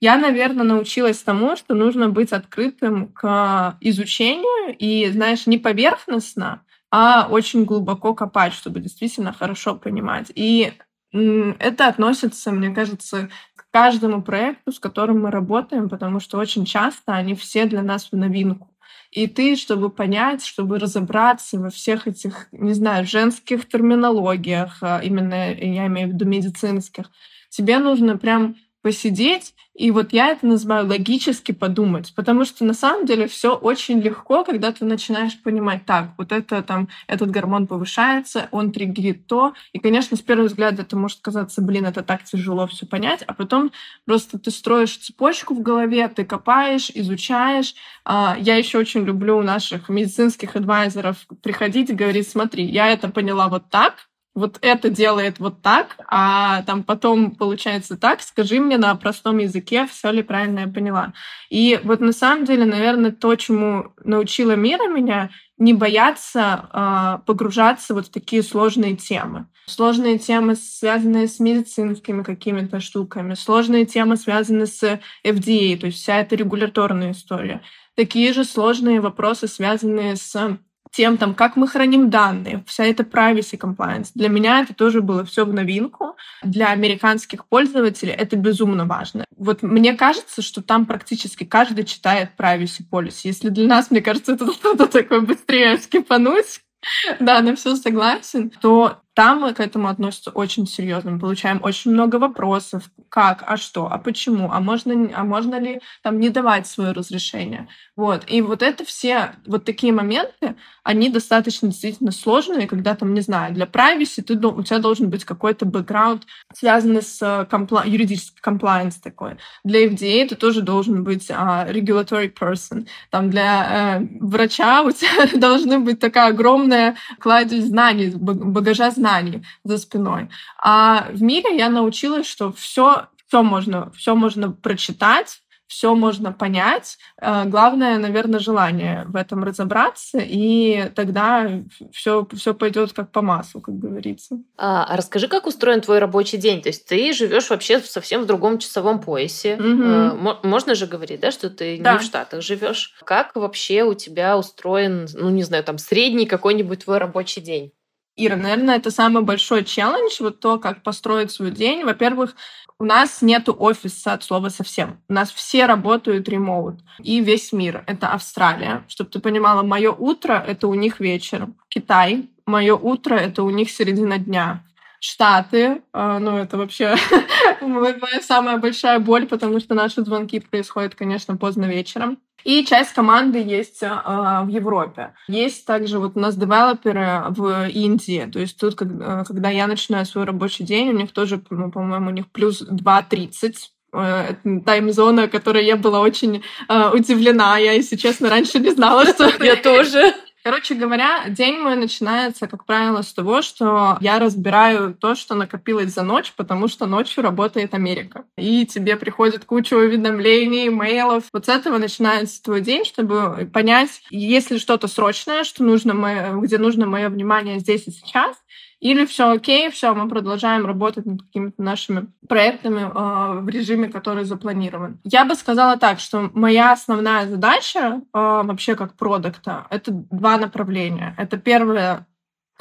Я, наверное, научилась тому, что нужно быть открытым к изучению и, знаешь, не поверхностно, а очень глубоко копать, чтобы действительно хорошо понимать. И это относится, мне кажется, к каждому проекту, с которым мы работаем, потому что очень часто они все для нас в новинку. И ты, чтобы понять, чтобы разобраться во всех этих, не знаю, женских терминологиях, а именно я имею в виду медицинских, тебе нужно прям посидеть, и вот я это называю логически подумать, потому что на самом деле все очень легко, когда ты начинаешь понимать, так, вот это там, этот гормон повышается, он триггерит то, и, конечно, с первого взгляда это может казаться, блин, это так тяжело все понять, а потом просто ты строишь цепочку в голове, ты копаешь, изучаешь. А, я еще очень люблю наших медицинских адвайзеров приходить и говорить, смотри, я это поняла вот так, вот это делает вот так, а там потом получается так, скажи мне на простом языке, все ли правильно я поняла. И вот на самом деле, наверное, то, чему научила мира меня, не бояться э, погружаться вот в такие сложные темы. Сложные темы, связанные с медицинскими какими-то штуками, сложные темы, связанные с FDA, то есть вся эта регуляторная история. Такие же сложные вопросы, связанные с тем, там, как мы храним данные, вся эта privacy compliance. Для меня это тоже было все в новинку. Для американских пользователей это безумно важно. Вот мне кажется, что там практически каждый читает privacy policy. Если для нас, мне кажется, это что-то такое быстрее скипануть, да, на все согласен, то там мы к этому относимся очень серьезно. Мы получаем очень много вопросов. Как, а что, а почему, а можно, а можно ли там не давать свое разрешение. Вот. И вот это все, вот такие моменты, они достаточно действительно сложные, когда там, не знаю, для privacy ты, у тебя должен быть какой-то бэкграунд, связанный с э, компла- юридический комплайенс такой. Для FDA ты тоже должен быть uh, regulatory person. Там для uh, врача у тебя должны быть такая огромная кладезь знаний, багажа знаний знаний за спиной. А в мире я научилась, что все, все можно, все можно прочитать, все можно понять. Э, главное, наверное, желание в этом разобраться, и тогда все, все пойдет как по маслу, как говорится. А, а расскажи, как устроен твой рабочий день? То есть ты живешь вообще совсем в другом часовом поясе. Угу. Можно же говорить, да, что ты да. не в Штатах живешь. Как вообще у тебя устроен, ну не знаю, там средний какой-нибудь твой рабочий день? Ира, наверное, это самый большой челлендж, вот то, как построить свой день. Во-первых, у нас нет офиса от слова совсем. У нас все работают ремоут. И весь мир. Это Австралия. Чтобы ты понимала, мое утро — это у них вечер. Китай. Мое утро — это у них середина дня. Штаты, э, ну это вообще моя самая большая боль, потому что наши звонки происходят, конечно, поздно вечером. И часть команды есть э, в Европе. Есть также вот у нас девелоперы в Индии. То есть тут, э, когда я начинаю свой рабочий день, у них тоже, ну, по-моему, у них плюс 2.30 э, тайм-зона, которой я была очень э, удивлена. Я, если честно, раньше не знала, что... Я тоже. Короче говоря, день мой начинается, как правило, с того, что я разбираю то, что накопилось за ночь, потому что ночью работает Америка. И тебе приходит куча уведомлений, мейлов. Вот с этого начинается твой день, чтобы понять, есть ли что-то срочное, что нужно мое, где нужно мое внимание здесь и сейчас, или все окей, все, мы продолжаем работать над какими-то нашими проектами э, в режиме, который запланирован. Я бы сказала так, что моя основная задача э, вообще как продукта — это два направления. Это первое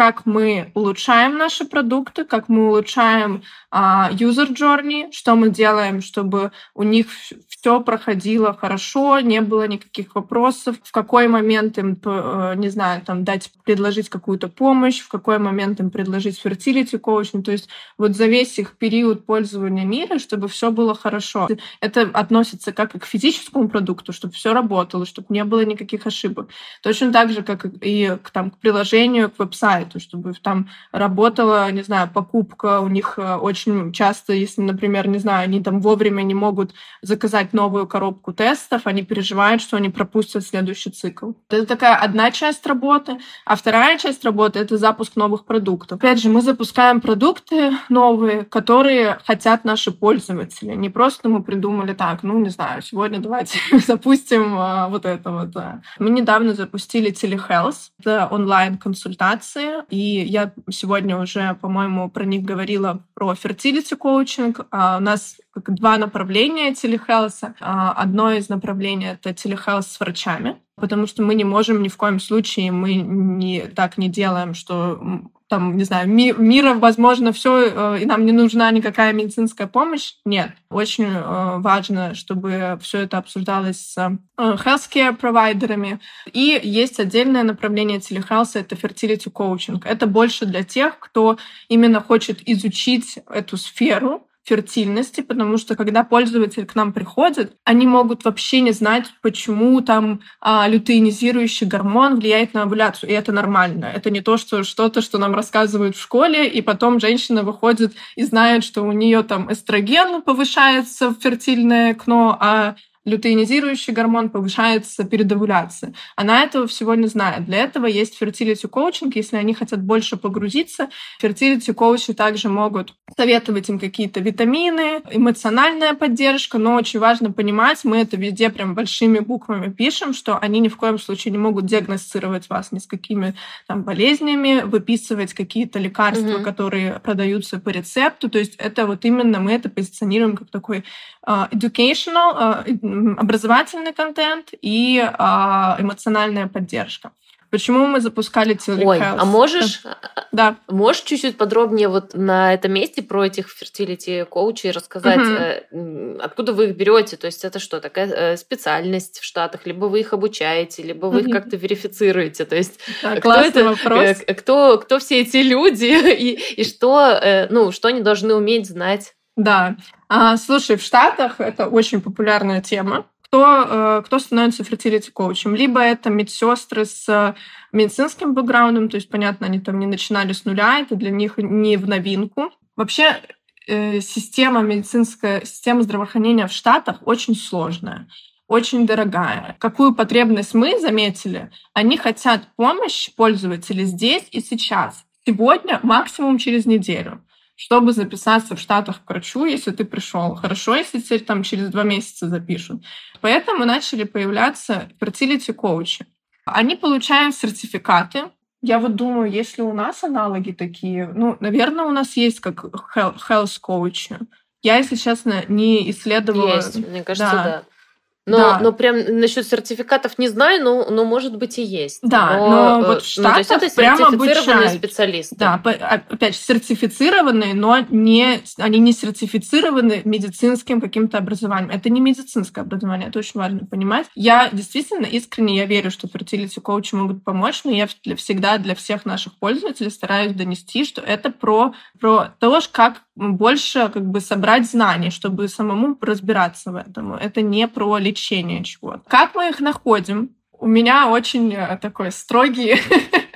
как мы улучшаем наши продукты, как мы улучшаем а, user journey, что мы делаем, чтобы у них все проходило хорошо, не было никаких вопросов, в какой момент им, э, не знаю, там дать, предложить какую-то помощь, в какой момент им предложить fertility coaching, то есть вот за весь их период пользования мира, чтобы все было хорошо. Это относится как к физическому продукту, чтобы все работало, чтобы не было никаких ошибок. Точно так же, как и к, там, к приложению, к веб-сайту сайту, чтобы там работала, не знаю, покупка. У них э, очень часто, если, например, не знаю, они там вовремя не могут заказать новую коробку тестов, они переживают, что они пропустят следующий цикл. Это такая одна часть работы, а вторая часть работы — это запуск новых продуктов. Опять же, мы запускаем продукты новые, которые хотят наши пользователи. Не просто мы придумали так, ну, не знаю, сегодня давайте запустим а, вот это вот. Мы недавно запустили телехелс, это онлайн-консультации, и я сегодня уже, по-моему, про них говорила, про fertility коучинг. А у нас как два направления телехелса. А одно из направлений — это телехелс с врачами, потому что мы не можем ни в коем случае, мы не, так не делаем, что там, не знаю, ми мира, возможно, все, э, и нам не нужна никакая медицинская помощь. Нет. Очень э, важно, чтобы все это обсуждалось с э, healthcare провайдерами. И есть отдельное направление телехелса, это fertility coaching. Это больше для тех, кто именно хочет изучить эту сферу, фертильности, потому что когда пользователь к нам приходит, они могут вообще не знать, почему там а, лютеинизирующий гормон влияет на овуляцию, и это нормально. Это не то, что что-то, что нам рассказывают в школе, и потом женщина выходит и знает, что у нее там эстроген повышается в фертильное окно, а лютеинизирующий гормон повышается перед овуляцией. Она этого всего не знает. Для этого есть fertility коучинг. Если они хотят больше погрузиться, fertility коучи также могут советовать им какие-то витамины, эмоциональная поддержка, но очень важно понимать, мы это везде прям большими буквами пишем, что они ни в коем случае не могут диагностировать вас ни с какими там болезнями, выписывать какие-то лекарства, mm-hmm. которые продаются по рецепту. То есть это вот именно мы это позиционируем как такой educational, uh, образовательный контент и а, эмоциональная поддержка. Почему мы запускали Tilly Ой, а можешь, да. можешь чуть-чуть подробнее вот на этом месте про этих fertility коучей рассказать, угу. откуда вы их берете? То есть это что, такая э, специальность в Штатах? Либо вы их обучаете, либо вы угу. их как-то верифицируете? То есть да, кто это, вопрос. Кто, кто все эти люди и, и что, ну, что они должны уметь знать? Да. А, слушай, в Штатах это очень популярная тема. Кто, э, кто становится фертилити-коучем? Либо это медсестры с медицинским бэкграундом, то есть, понятно, они там не начинали с нуля, это для них не в новинку. Вообще, э, система медицинская, система здравоохранения в Штатах очень сложная очень дорогая. Какую потребность мы заметили? Они хотят помощь пользователей здесь и сейчас. Сегодня, максимум через неделю чтобы записаться в Штатах к врачу, если ты пришел. Хорошо, если тебе там через два месяца запишут. Поэтому начали появляться fertility коучи. Они получают сертификаты. Я вот думаю, если у нас аналоги такие, ну, наверное, у нас есть как health коучи. Я, если честно, не исследовала. Есть, мне кажется, да. да. Но, да. но прям насчет сертификатов не знаю, но, но может быть и есть. Да, но, но вот в Штатах ну, это прямо обучают. специалисты. Да, а, опять же, сертифицированные, но не, они не сертифицированы медицинским каким-то образованием. Это не медицинское образование, это очень важно понимать. Я действительно искренне я верю, что fertility коучи могут помочь, но я всегда для всех наших пользователей стараюсь донести, что это про, про то, как больше как бы собрать знаний, чтобы самому разбираться в этом. Это не про лечение чего-то. Как мы их находим? У меня очень э, такой строгий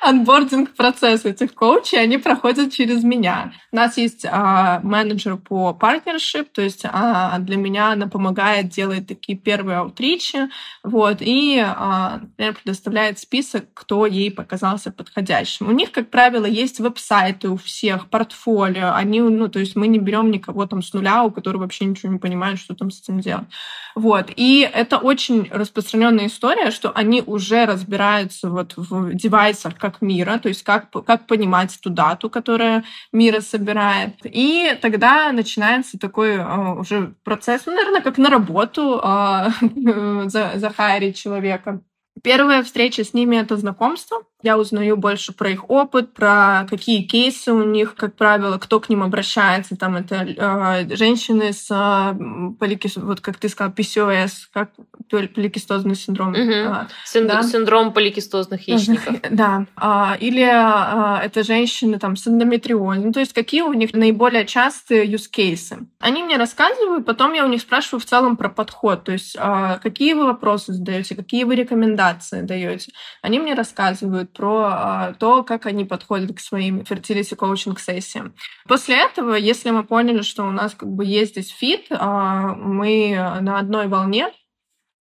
анбординг процесс этих коучей, они проходят через меня. У нас есть а, менеджер по партнершип, то есть а, для меня она помогает делать такие первые аутричи, вот, и, а, предоставляет список, кто ей показался подходящим. У них, как правило, есть веб-сайты у всех, портфолио, они, ну, то есть мы не берем никого там с нуля, у которого вообще ничего не понимает, что там с этим делать. Вот, и это очень распространенная история, что они уже разбираются вот в девайсах, как мира, то есть как, как понимать ту дату, которая мира собирает. И тогда начинается такой uh, уже процесс, ну, наверное, как на работу uh, захайрить человека. Первая встреча с ними — это знакомство. Я узнаю больше про их опыт, про какие кейсы у них, как правило, кто к ним обращается. Там это э, женщины с э, поликис... вот как ты сказал, PCOS, как поликистозный синдром. Угу. Э, Синд... да? Синдром поликистозных яичников. Да. А, или э, это женщины там с эндометриозом. Ну, то есть какие у них наиболее частые use cases. Они мне рассказывают, потом я у них спрашиваю в целом про подход. То есть э, какие вы вопросы задаете, какие вы рекомендации даете. Они мне рассказывают про а, то, как они подходят к своим fertility коучинг сессиям. После этого, если мы поняли, что у нас как бы есть здесь fit, а, мы на одной волне,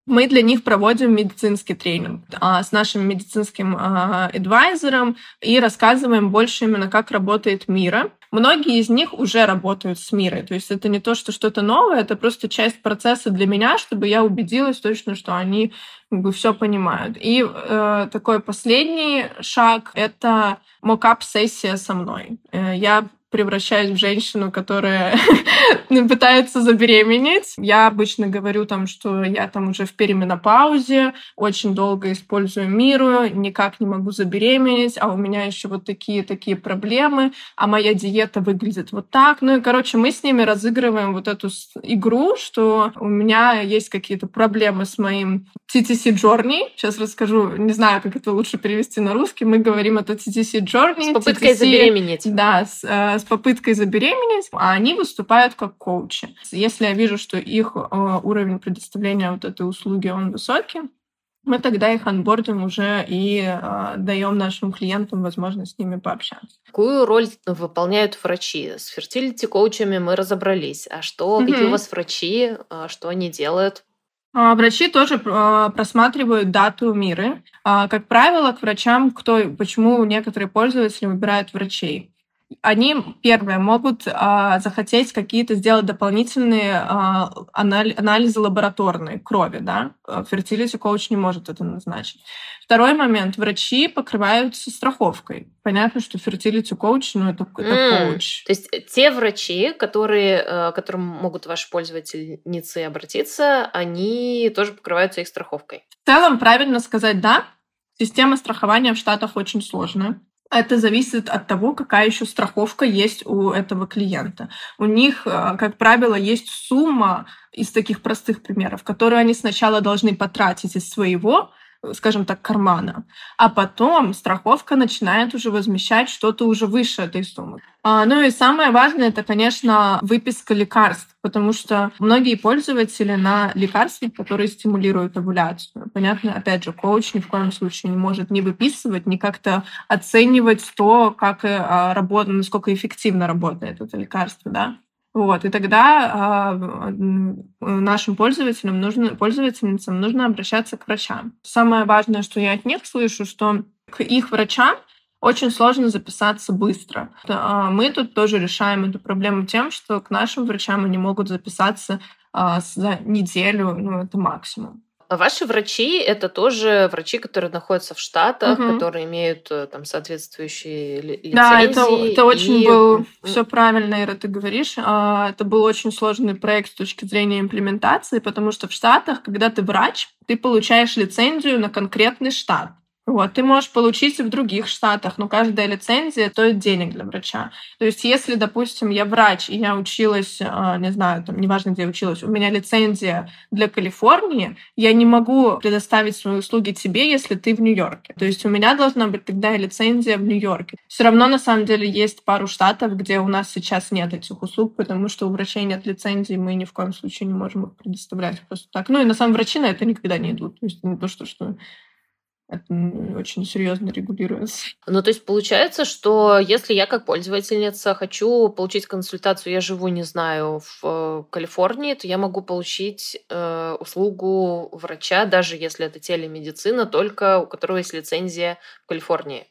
мы для них проводим медицинский тренинг а, с нашим медицинским а, адвайзером и рассказываем больше именно, как работает мира. Многие из них уже работают с мирой, то есть это не то, что что-то новое, это просто часть процесса для меня, чтобы я убедилась точно, что они как бы все понимают. И э, такой последний шаг — это мокап-сессия со мной. Э, я превращаюсь в женщину, которая пытается забеременеть. Я обычно говорю там, что я там уже в переменопаузе, очень долго использую миру, никак не могу забеременеть, а у меня еще вот такие-такие проблемы, а моя диета выглядит вот так. Ну и, короче, мы с ними разыгрываем вот эту игру, что у меня есть какие-то проблемы с моим TTC Journey. Сейчас расскажу, не знаю, как это лучше перевести на русский. Мы говорим это TTC Journey. С попыткой TTC, забеременеть. Да, с, э, с попыткой забеременеть, а они выступают как коучи. Если я вижу, что их э, уровень предоставления вот этой услуги, он высокий, мы тогда их анбордим уже и э, даем нашим клиентам возможность с ними пообщаться. Какую роль выполняют врачи? С фертилити-коучами мы разобрались. А что, mm-hmm. какие у вас врачи, э, что они делают? А, врачи тоже э, просматривают дату миры. А, как правило, к врачам, кто, почему некоторые пользователи выбирают врачей они, первое, могут а, захотеть какие-то сделать дополнительные а, анализы лабораторные крови, да, fertility коуч не может это назначить. Второй момент, врачи покрываются страховкой. Понятно, что fertility коуч, ну это, это mm. коуч. То есть те врачи, которые, э, к которым могут ваши пользовательницы обратиться, они тоже покрываются их страховкой? В целом, правильно сказать «да». Система страхования в Штатах очень сложная. Это зависит от того, какая еще страховка есть у этого клиента. У них, э, как правило, есть сумма из таких простых примеров, которую они сначала должны потратить из своего, скажем так, кармана. А потом страховка начинает уже возмещать что-то уже выше этой суммы. А, ну и самое важное, это, конечно, выписка лекарств, потому что многие пользователи на лекарства, которые стимулируют овуляцию. Понятно, опять же, коуч ни в коем случае не может не выписывать, ни как-то оценивать то, как э, а, работает, насколько эффективно работает это лекарство, да. Вот, и тогда э, нашим пользователям нужно, пользовательницам нужно обращаться к врачам. Самое важное, что я от них слышу, что к их врачам очень сложно записаться быстро. А, мы тут тоже решаем эту проблему тем, что к нашим врачам они могут записаться а, за неделю, ну, это максимум. А ваши врачи это тоже врачи, которые находятся в Штатах, угу. которые имеют э, там соответствующие лицензии. Да, это, это очень и... был все правильно, Ира, ты говоришь. А, это был очень сложный проект с точки зрения имплементации, потому что в Штатах, когда ты врач, ты получаешь лицензию на конкретный штат. Вот, ты можешь получить и в других штатах, но каждая лицензия стоит денег для врача. То есть, если, допустим, я врач, и я училась, а, не знаю, там, неважно, где я училась, у меня лицензия для Калифорнии, я не могу предоставить свои услуги тебе, если ты в Нью-Йорке. То есть, у меня должна быть тогда и лицензия в Нью-Йорке. Все равно, на самом деле, есть пару штатов, где у нас сейчас нет этих услуг, потому что у врачей нет лицензии, мы ни в коем случае не можем их предоставлять просто так. Ну, и на самом врачи на это никогда не идут. То есть, не то, что, что это очень серьезно регулируется. Ну, то есть получается, что если я как пользовательница хочу получить консультацию, я живу, не знаю, в э, Калифорнии, то я могу получить э, услугу врача, даже если это телемедицина, только у которого есть лицензия в Калифорнии.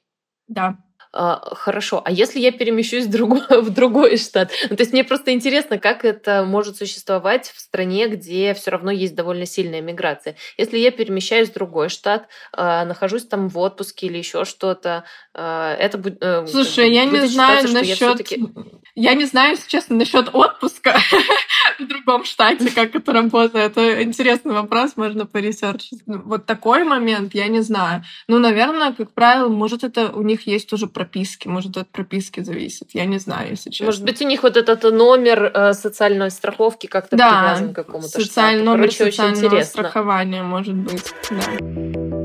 Да. А, хорошо, а если я перемещусь в другой, в другой штат? Ну, то есть мне просто интересно, как это может существовать в стране, где все равно есть довольно сильная миграция. Если я перемещаюсь в другой штат, а, нахожусь там в отпуске или еще что-то, а, это будет... Э, Слушай, я не знаю насчет... Я не знаю, если честно, насчет отпуска в другом штате, как это работает. Это интересный вопрос, можно поресерчить. Ну, вот такой момент я не знаю. Ну, наверное, как правило, может, это у них есть уже прописки, может, от прописки зависит. Я не знаю, если честно. Может быть, у них вот этот номер э, социальной страховки как-то да, привязан к какому-то социальный штату. номер Короче, социального страхования, может быть, да.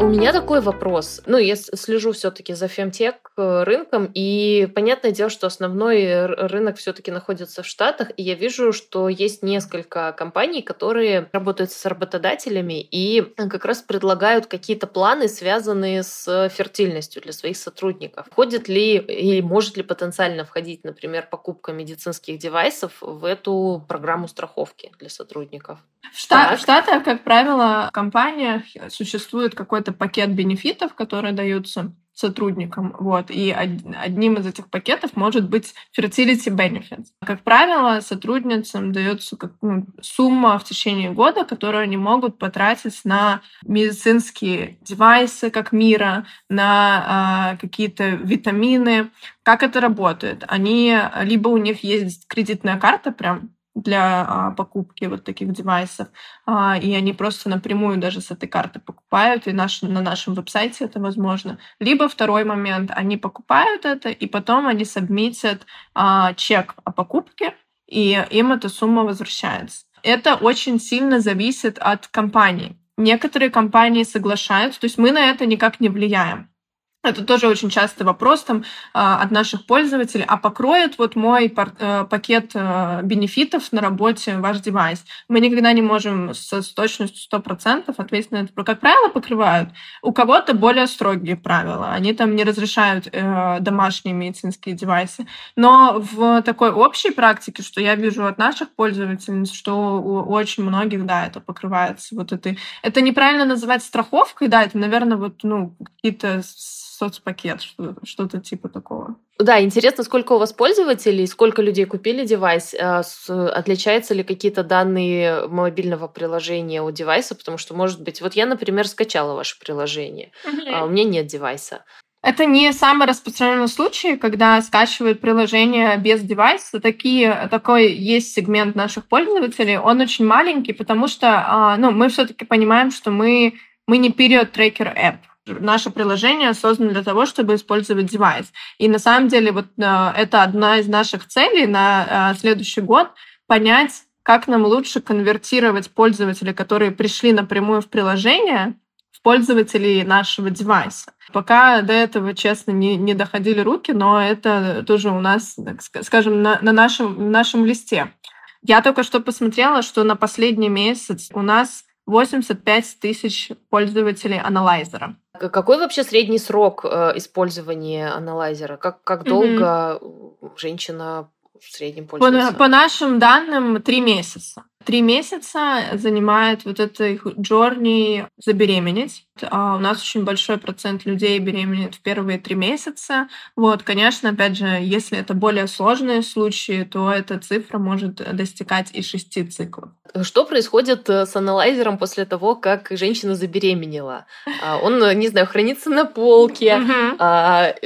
У меня такой вопрос. Ну, я слежу все-таки за фемтек э, рынком, и понятное дело, что основной рынок все-таки находится в Штатах, и я вижу, что есть несколько компаний, которые работают с работодателями и как раз предлагают какие-то планы, связанные с фертильностью для своих сотрудников. Входит ли и может ли потенциально входить, например, покупка медицинских девайсов в эту программу страховки для сотрудников? В, Штат, в Штатах, как правило, в компаниях существует какой-то пакет бенефитов, которые даются сотрудникам. Вот. И одним из этих пакетов может быть fertility benefits. Как правило, сотрудницам дается как, ну, сумма в течение года, которую они могут потратить на медицинские девайсы, как мира, на а, какие-то витамины. Как это работает? Они либо у них есть кредитная карта прям для а, покупки вот таких девайсов. А, и они просто напрямую даже с этой карты покупают, и наш, на нашем веб-сайте это возможно. Либо второй момент, они покупают это, и потом они сабмитят а, чек о покупке, и им эта сумма возвращается. Это очень сильно зависит от компании. Некоторые компании соглашаются, то есть мы на это никак не влияем. Это тоже очень частый вопрос там, а, от наших пользователей. А покроет вот мой э, пакет э, бенефитов на работе ваш девайс? Мы никогда не можем с, точностью 100% ответить на это. Как правило, покрывают. У кого-то более строгие правила. Они там не разрешают э, домашние медицинские девайсы. Но в такой общей практике, что я вижу от наших пользователей, что у очень многих, да, это покрывается. Вот это, это неправильно называть страховкой, да, это, наверное, вот, ну, какие-то соцпакет, что-то типа такого. Да, интересно, сколько у вас пользователей, сколько людей купили девайс, а, отличаются ли какие-то данные мобильного приложения у девайса, потому что, может быть, вот я, например, скачала ваше приложение, mm-hmm. а у меня нет девайса. Это не самый распространенный случай, когда скачивают приложение без девайса. Такие, такой есть сегмент наших пользователей. Он очень маленький, потому что а, ну, мы все-таки понимаем, что мы, мы не период трекер app наше приложение создано для того, чтобы использовать девайс. И на самом деле вот э, это одна из наших целей на э, следующий год понять, как нам лучше конвертировать пользователей, которые пришли напрямую в приложение, в пользователей нашего девайса. Пока до этого, честно, не, не доходили руки, но это тоже у нас, скажем, на, на нашем, нашем листе. Я только что посмотрела, что на последний месяц у нас 85 тысяч пользователей аналайзера. Какой вообще средний срок э, использования аналайзера? Как, как долго mm-hmm. женщина в среднем пользуется? По, по нашим данным, три месяца. Три месяца занимает вот это их джорни забеременеть. А у нас очень большой процент людей беременеет в первые три месяца. Вот, конечно, опять же, если это более сложные случаи, то эта цифра может достигать и шести циклов. Что происходит э, с аналайзером после того, как женщина забеременела? А, он, не знаю, хранится на полке, uh-huh.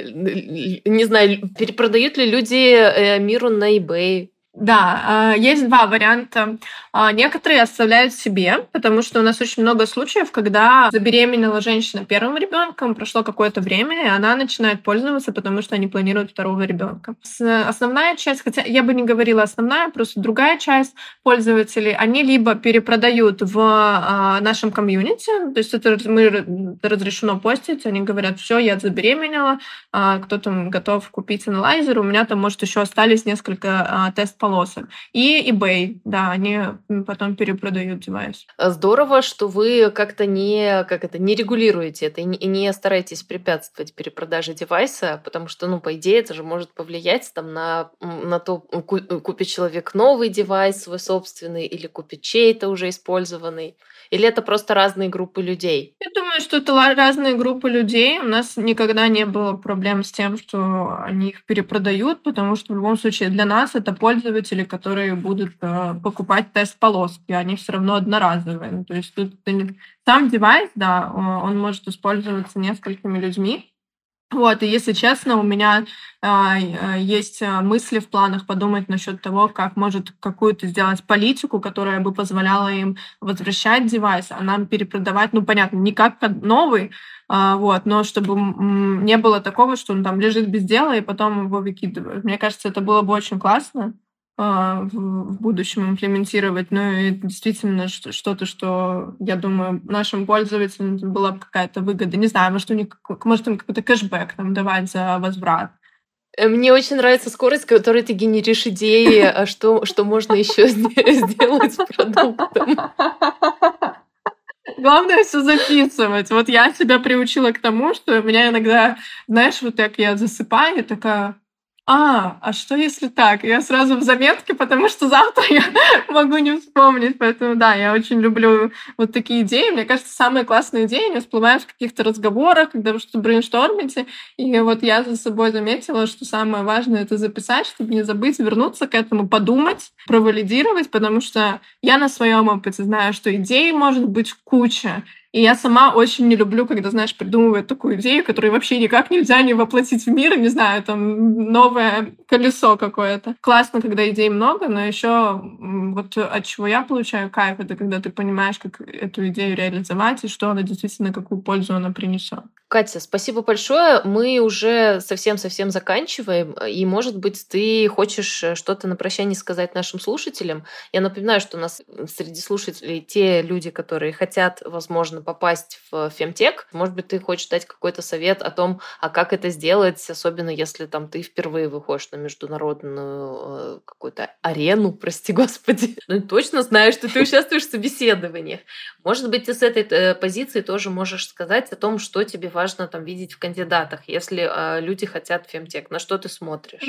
не знаю, перепродают ли люди э, миру на eBay? Да, а, есть два варианта. А, некоторые оставляют себе, потому что у нас очень много случаев, когда забеременела женщина первым ребенком, прошло какое-то время, и она начинает пользоваться, потому что они планируют второго ребенка. Основная часть, хотя я бы не говорила основная, просто другая часть пользователей, они либо перепродают в а, нашем комьюнити, то есть это мы разрешено постить, они говорят, все, я забеременела, кто там готов купить аналайзер, у меня там, может, еще остались несколько тест полосок. И eBay, да, они потом перепродают девайс. Здорово, что вы как-то не, как это, не регулируете это и не стараетесь препятствовать перепродаже девайса, потому что, ну, по идее, это же может повлиять там на, на то, купит человек новый девайс свой собственный или купит чей-то уже использованный. Или это просто разные группы людей? Я думаю, что это разные группы людей. У нас никогда не было проблем с тем, что они их перепродают, потому что в любом случае для нас это пользователи, которые будут э, покупать тест-полоски. Они все равно одноразовые. Ну, то есть тут сам девайс, да, он может использоваться несколькими людьми. Вот, и если честно, у меня а, есть а, мысли в планах подумать насчет того, как может какую-то сделать политику, которая бы позволяла им возвращать девайс, а нам перепродавать, ну, понятно, не как новый, а, вот, но чтобы не было такого, что он там лежит без дела и потом его выкидывают. Мне кажется, это было бы очень классно. А, в будущем имплементировать. Ну и действительно что-то, что, я думаю, нашим пользователям была бы какая-то выгода. Не знаю, может, у них, может, им какой-то кэшбэк там давать за возврат. Э, мне очень нравится скорость, которой ты генеришь идеи, а что, что можно еще сделать с продуктом. Главное все записывать. Вот я себя приучила к тому, что у меня иногда, знаешь, вот так я засыпаю, такая, а, а что если так? Я сразу в заметке, потому что завтра я могу не вспомнить. Поэтому да, я очень люблю вот такие идеи. Мне кажется, самые классные идеи они всплывают в каких-то разговорах, когда вы что-то брейнштормите. И вот я за собой заметила, что самое важное это записать, чтобы не забыть, вернуться к этому, подумать, провалидировать, потому что я на своем опыте знаю, что идей может быть куча. И я сама очень не люблю, когда, знаешь, придумывают такую идею, которую вообще никак нельзя не воплотить в мир, не знаю, там новое колесо какое-то. Классно, когда идей много, но еще вот от чего я получаю кайф, это когда ты понимаешь, как эту идею реализовать и что она действительно, какую пользу она принесет. Катя, спасибо большое. Мы уже совсем-совсем заканчиваем. И, может быть, ты хочешь э, что-то на прощание сказать нашим слушателям. Я напоминаю, что у нас среди слушателей те люди, которые хотят, возможно, попасть в фемтек. Может быть, ты хочешь дать какой-то совет о том, а как это сделать, особенно если там ты впервые выходишь на международную э, какую-то арену, прости господи. Ну, точно знаю, что ты участвуешь в собеседованиях. Может быть, ты с этой э, позиции тоже можешь сказать о том, что тебе важно там видеть в кандидатах, если э, люди хотят фемтек. На что ты смотришь?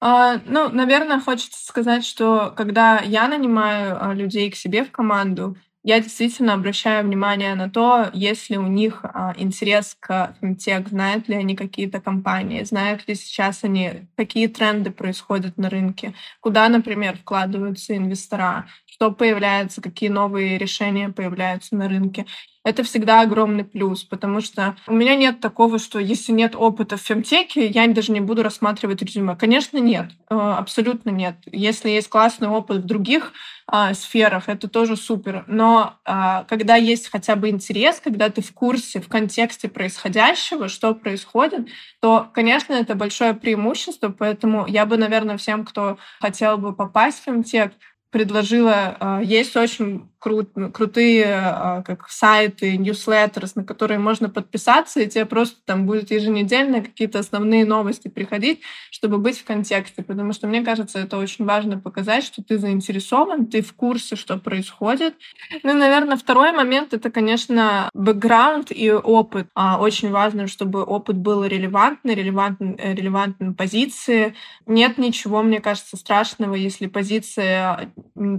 Uh, ну, наверное, хочется сказать, что когда я нанимаю uh, людей к себе в команду, я действительно обращаю внимание на то, есть ли у них а, интерес к финтех, знают ли они какие-то компании, знают ли сейчас они, какие тренды происходят на рынке, куда, например, вкладываются инвестора, что появляется, какие новые решения появляются на рынке это всегда огромный плюс, потому что у меня нет такого, что если нет опыта в фемтеке, я даже не буду рассматривать резюме. Конечно, нет, э, абсолютно нет. Если есть классный опыт в других а, сферах, это тоже супер. Но а, когда есть хотя бы интерес, когда ты в курсе, в контексте происходящего, что происходит, то, конечно, это большое преимущество. Поэтому я бы, наверное, всем, кто хотел бы попасть в фемтек, предложила, а, есть очень крут, крутые а, как сайты, newsletters, на которые можно подписаться, и тебе просто там будут еженедельно какие-то основные новости приходить, чтобы быть в контексте. Потому что мне кажется, это очень важно показать, что ты заинтересован, ты в курсе, что происходит. Ну наверное, второй момент — это, конечно, бэкграунд и опыт. А, очень важно, чтобы опыт был релевантный, релевантный, э, релевантной позиции. Нет ничего, мне кажется, страшного, если позиция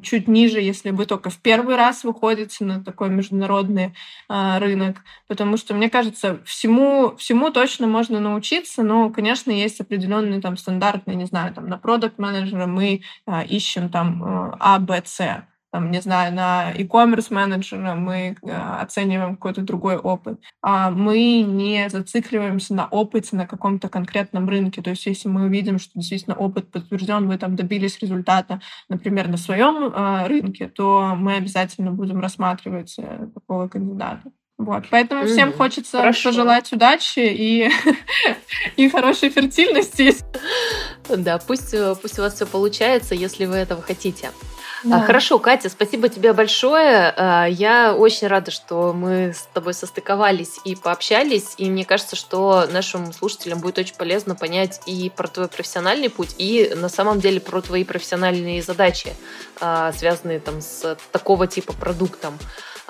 чуть ниже, если вы только в первый раз выходите на такой международный э, рынок, потому что, мне кажется, всему, всему точно можно научиться, но, конечно, есть определенные там стандартные, не знаю, там на продукт менеджера мы э, ищем там э, А, Б, С там, не знаю, на e-commerce менеджера мы э, оцениваем какой-то другой опыт. А мы не зацикливаемся на опыте на каком-то конкретном рынке. То есть если мы увидим, что действительно опыт подтвержден, вы там добились результата, например, на своем э, рынке, то мы обязательно будем рассматривать такого кандидата. Вот. Поэтому mm-hmm. всем хочется Хорошо. пожелать удачи и, и хорошей фертильности. Да, пусть, пусть у вас все получается, если вы этого хотите. Да. Хорошо, Катя, спасибо тебе большое. А, я очень рада, что мы с тобой состыковались и пообщались. И мне кажется, что нашим слушателям будет очень полезно понять и про твой профессиональный путь, и на самом деле про твои профессиональные задачи, а, связанные там с такого типа продуктом.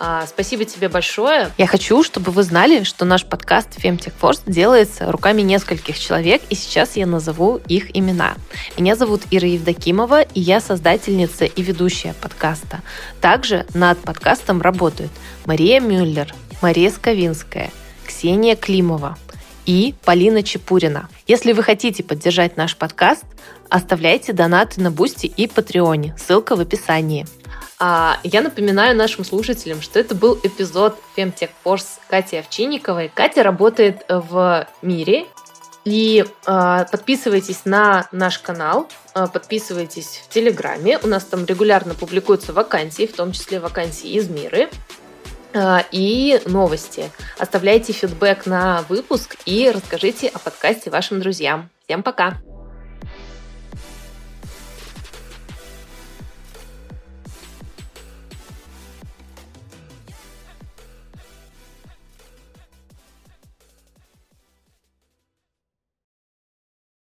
А, спасибо тебе большое. Я хочу, чтобы вы знали, что наш подкаст Femtech Force делается руками нескольких человек, и сейчас я назову их имена. Меня зовут Ира Евдокимова, и я создательница и ведущая подкаста. Также над подкастом работают Мария Мюллер, Мария Сковинская, Ксения Климова и Полина Чепурина. Если вы хотите поддержать наш подкаст, оставляйте донаты на Boosty и Патреоне. Ссылка в описании. А, я напоминаю нашим слушателям, что это был эпизод Femtech Force Кати Овчинниковой. Катя работает в Мире. И э, подписывайтесь на наш канал, э, подписывайтесь в Телеграме. У нас там регулярно публикуются вакансии, в том числе вакансии из мира и новости. Оставляйте фидбэк на выпуск и расскажите о подкасте вашим друзьям. Всем пока!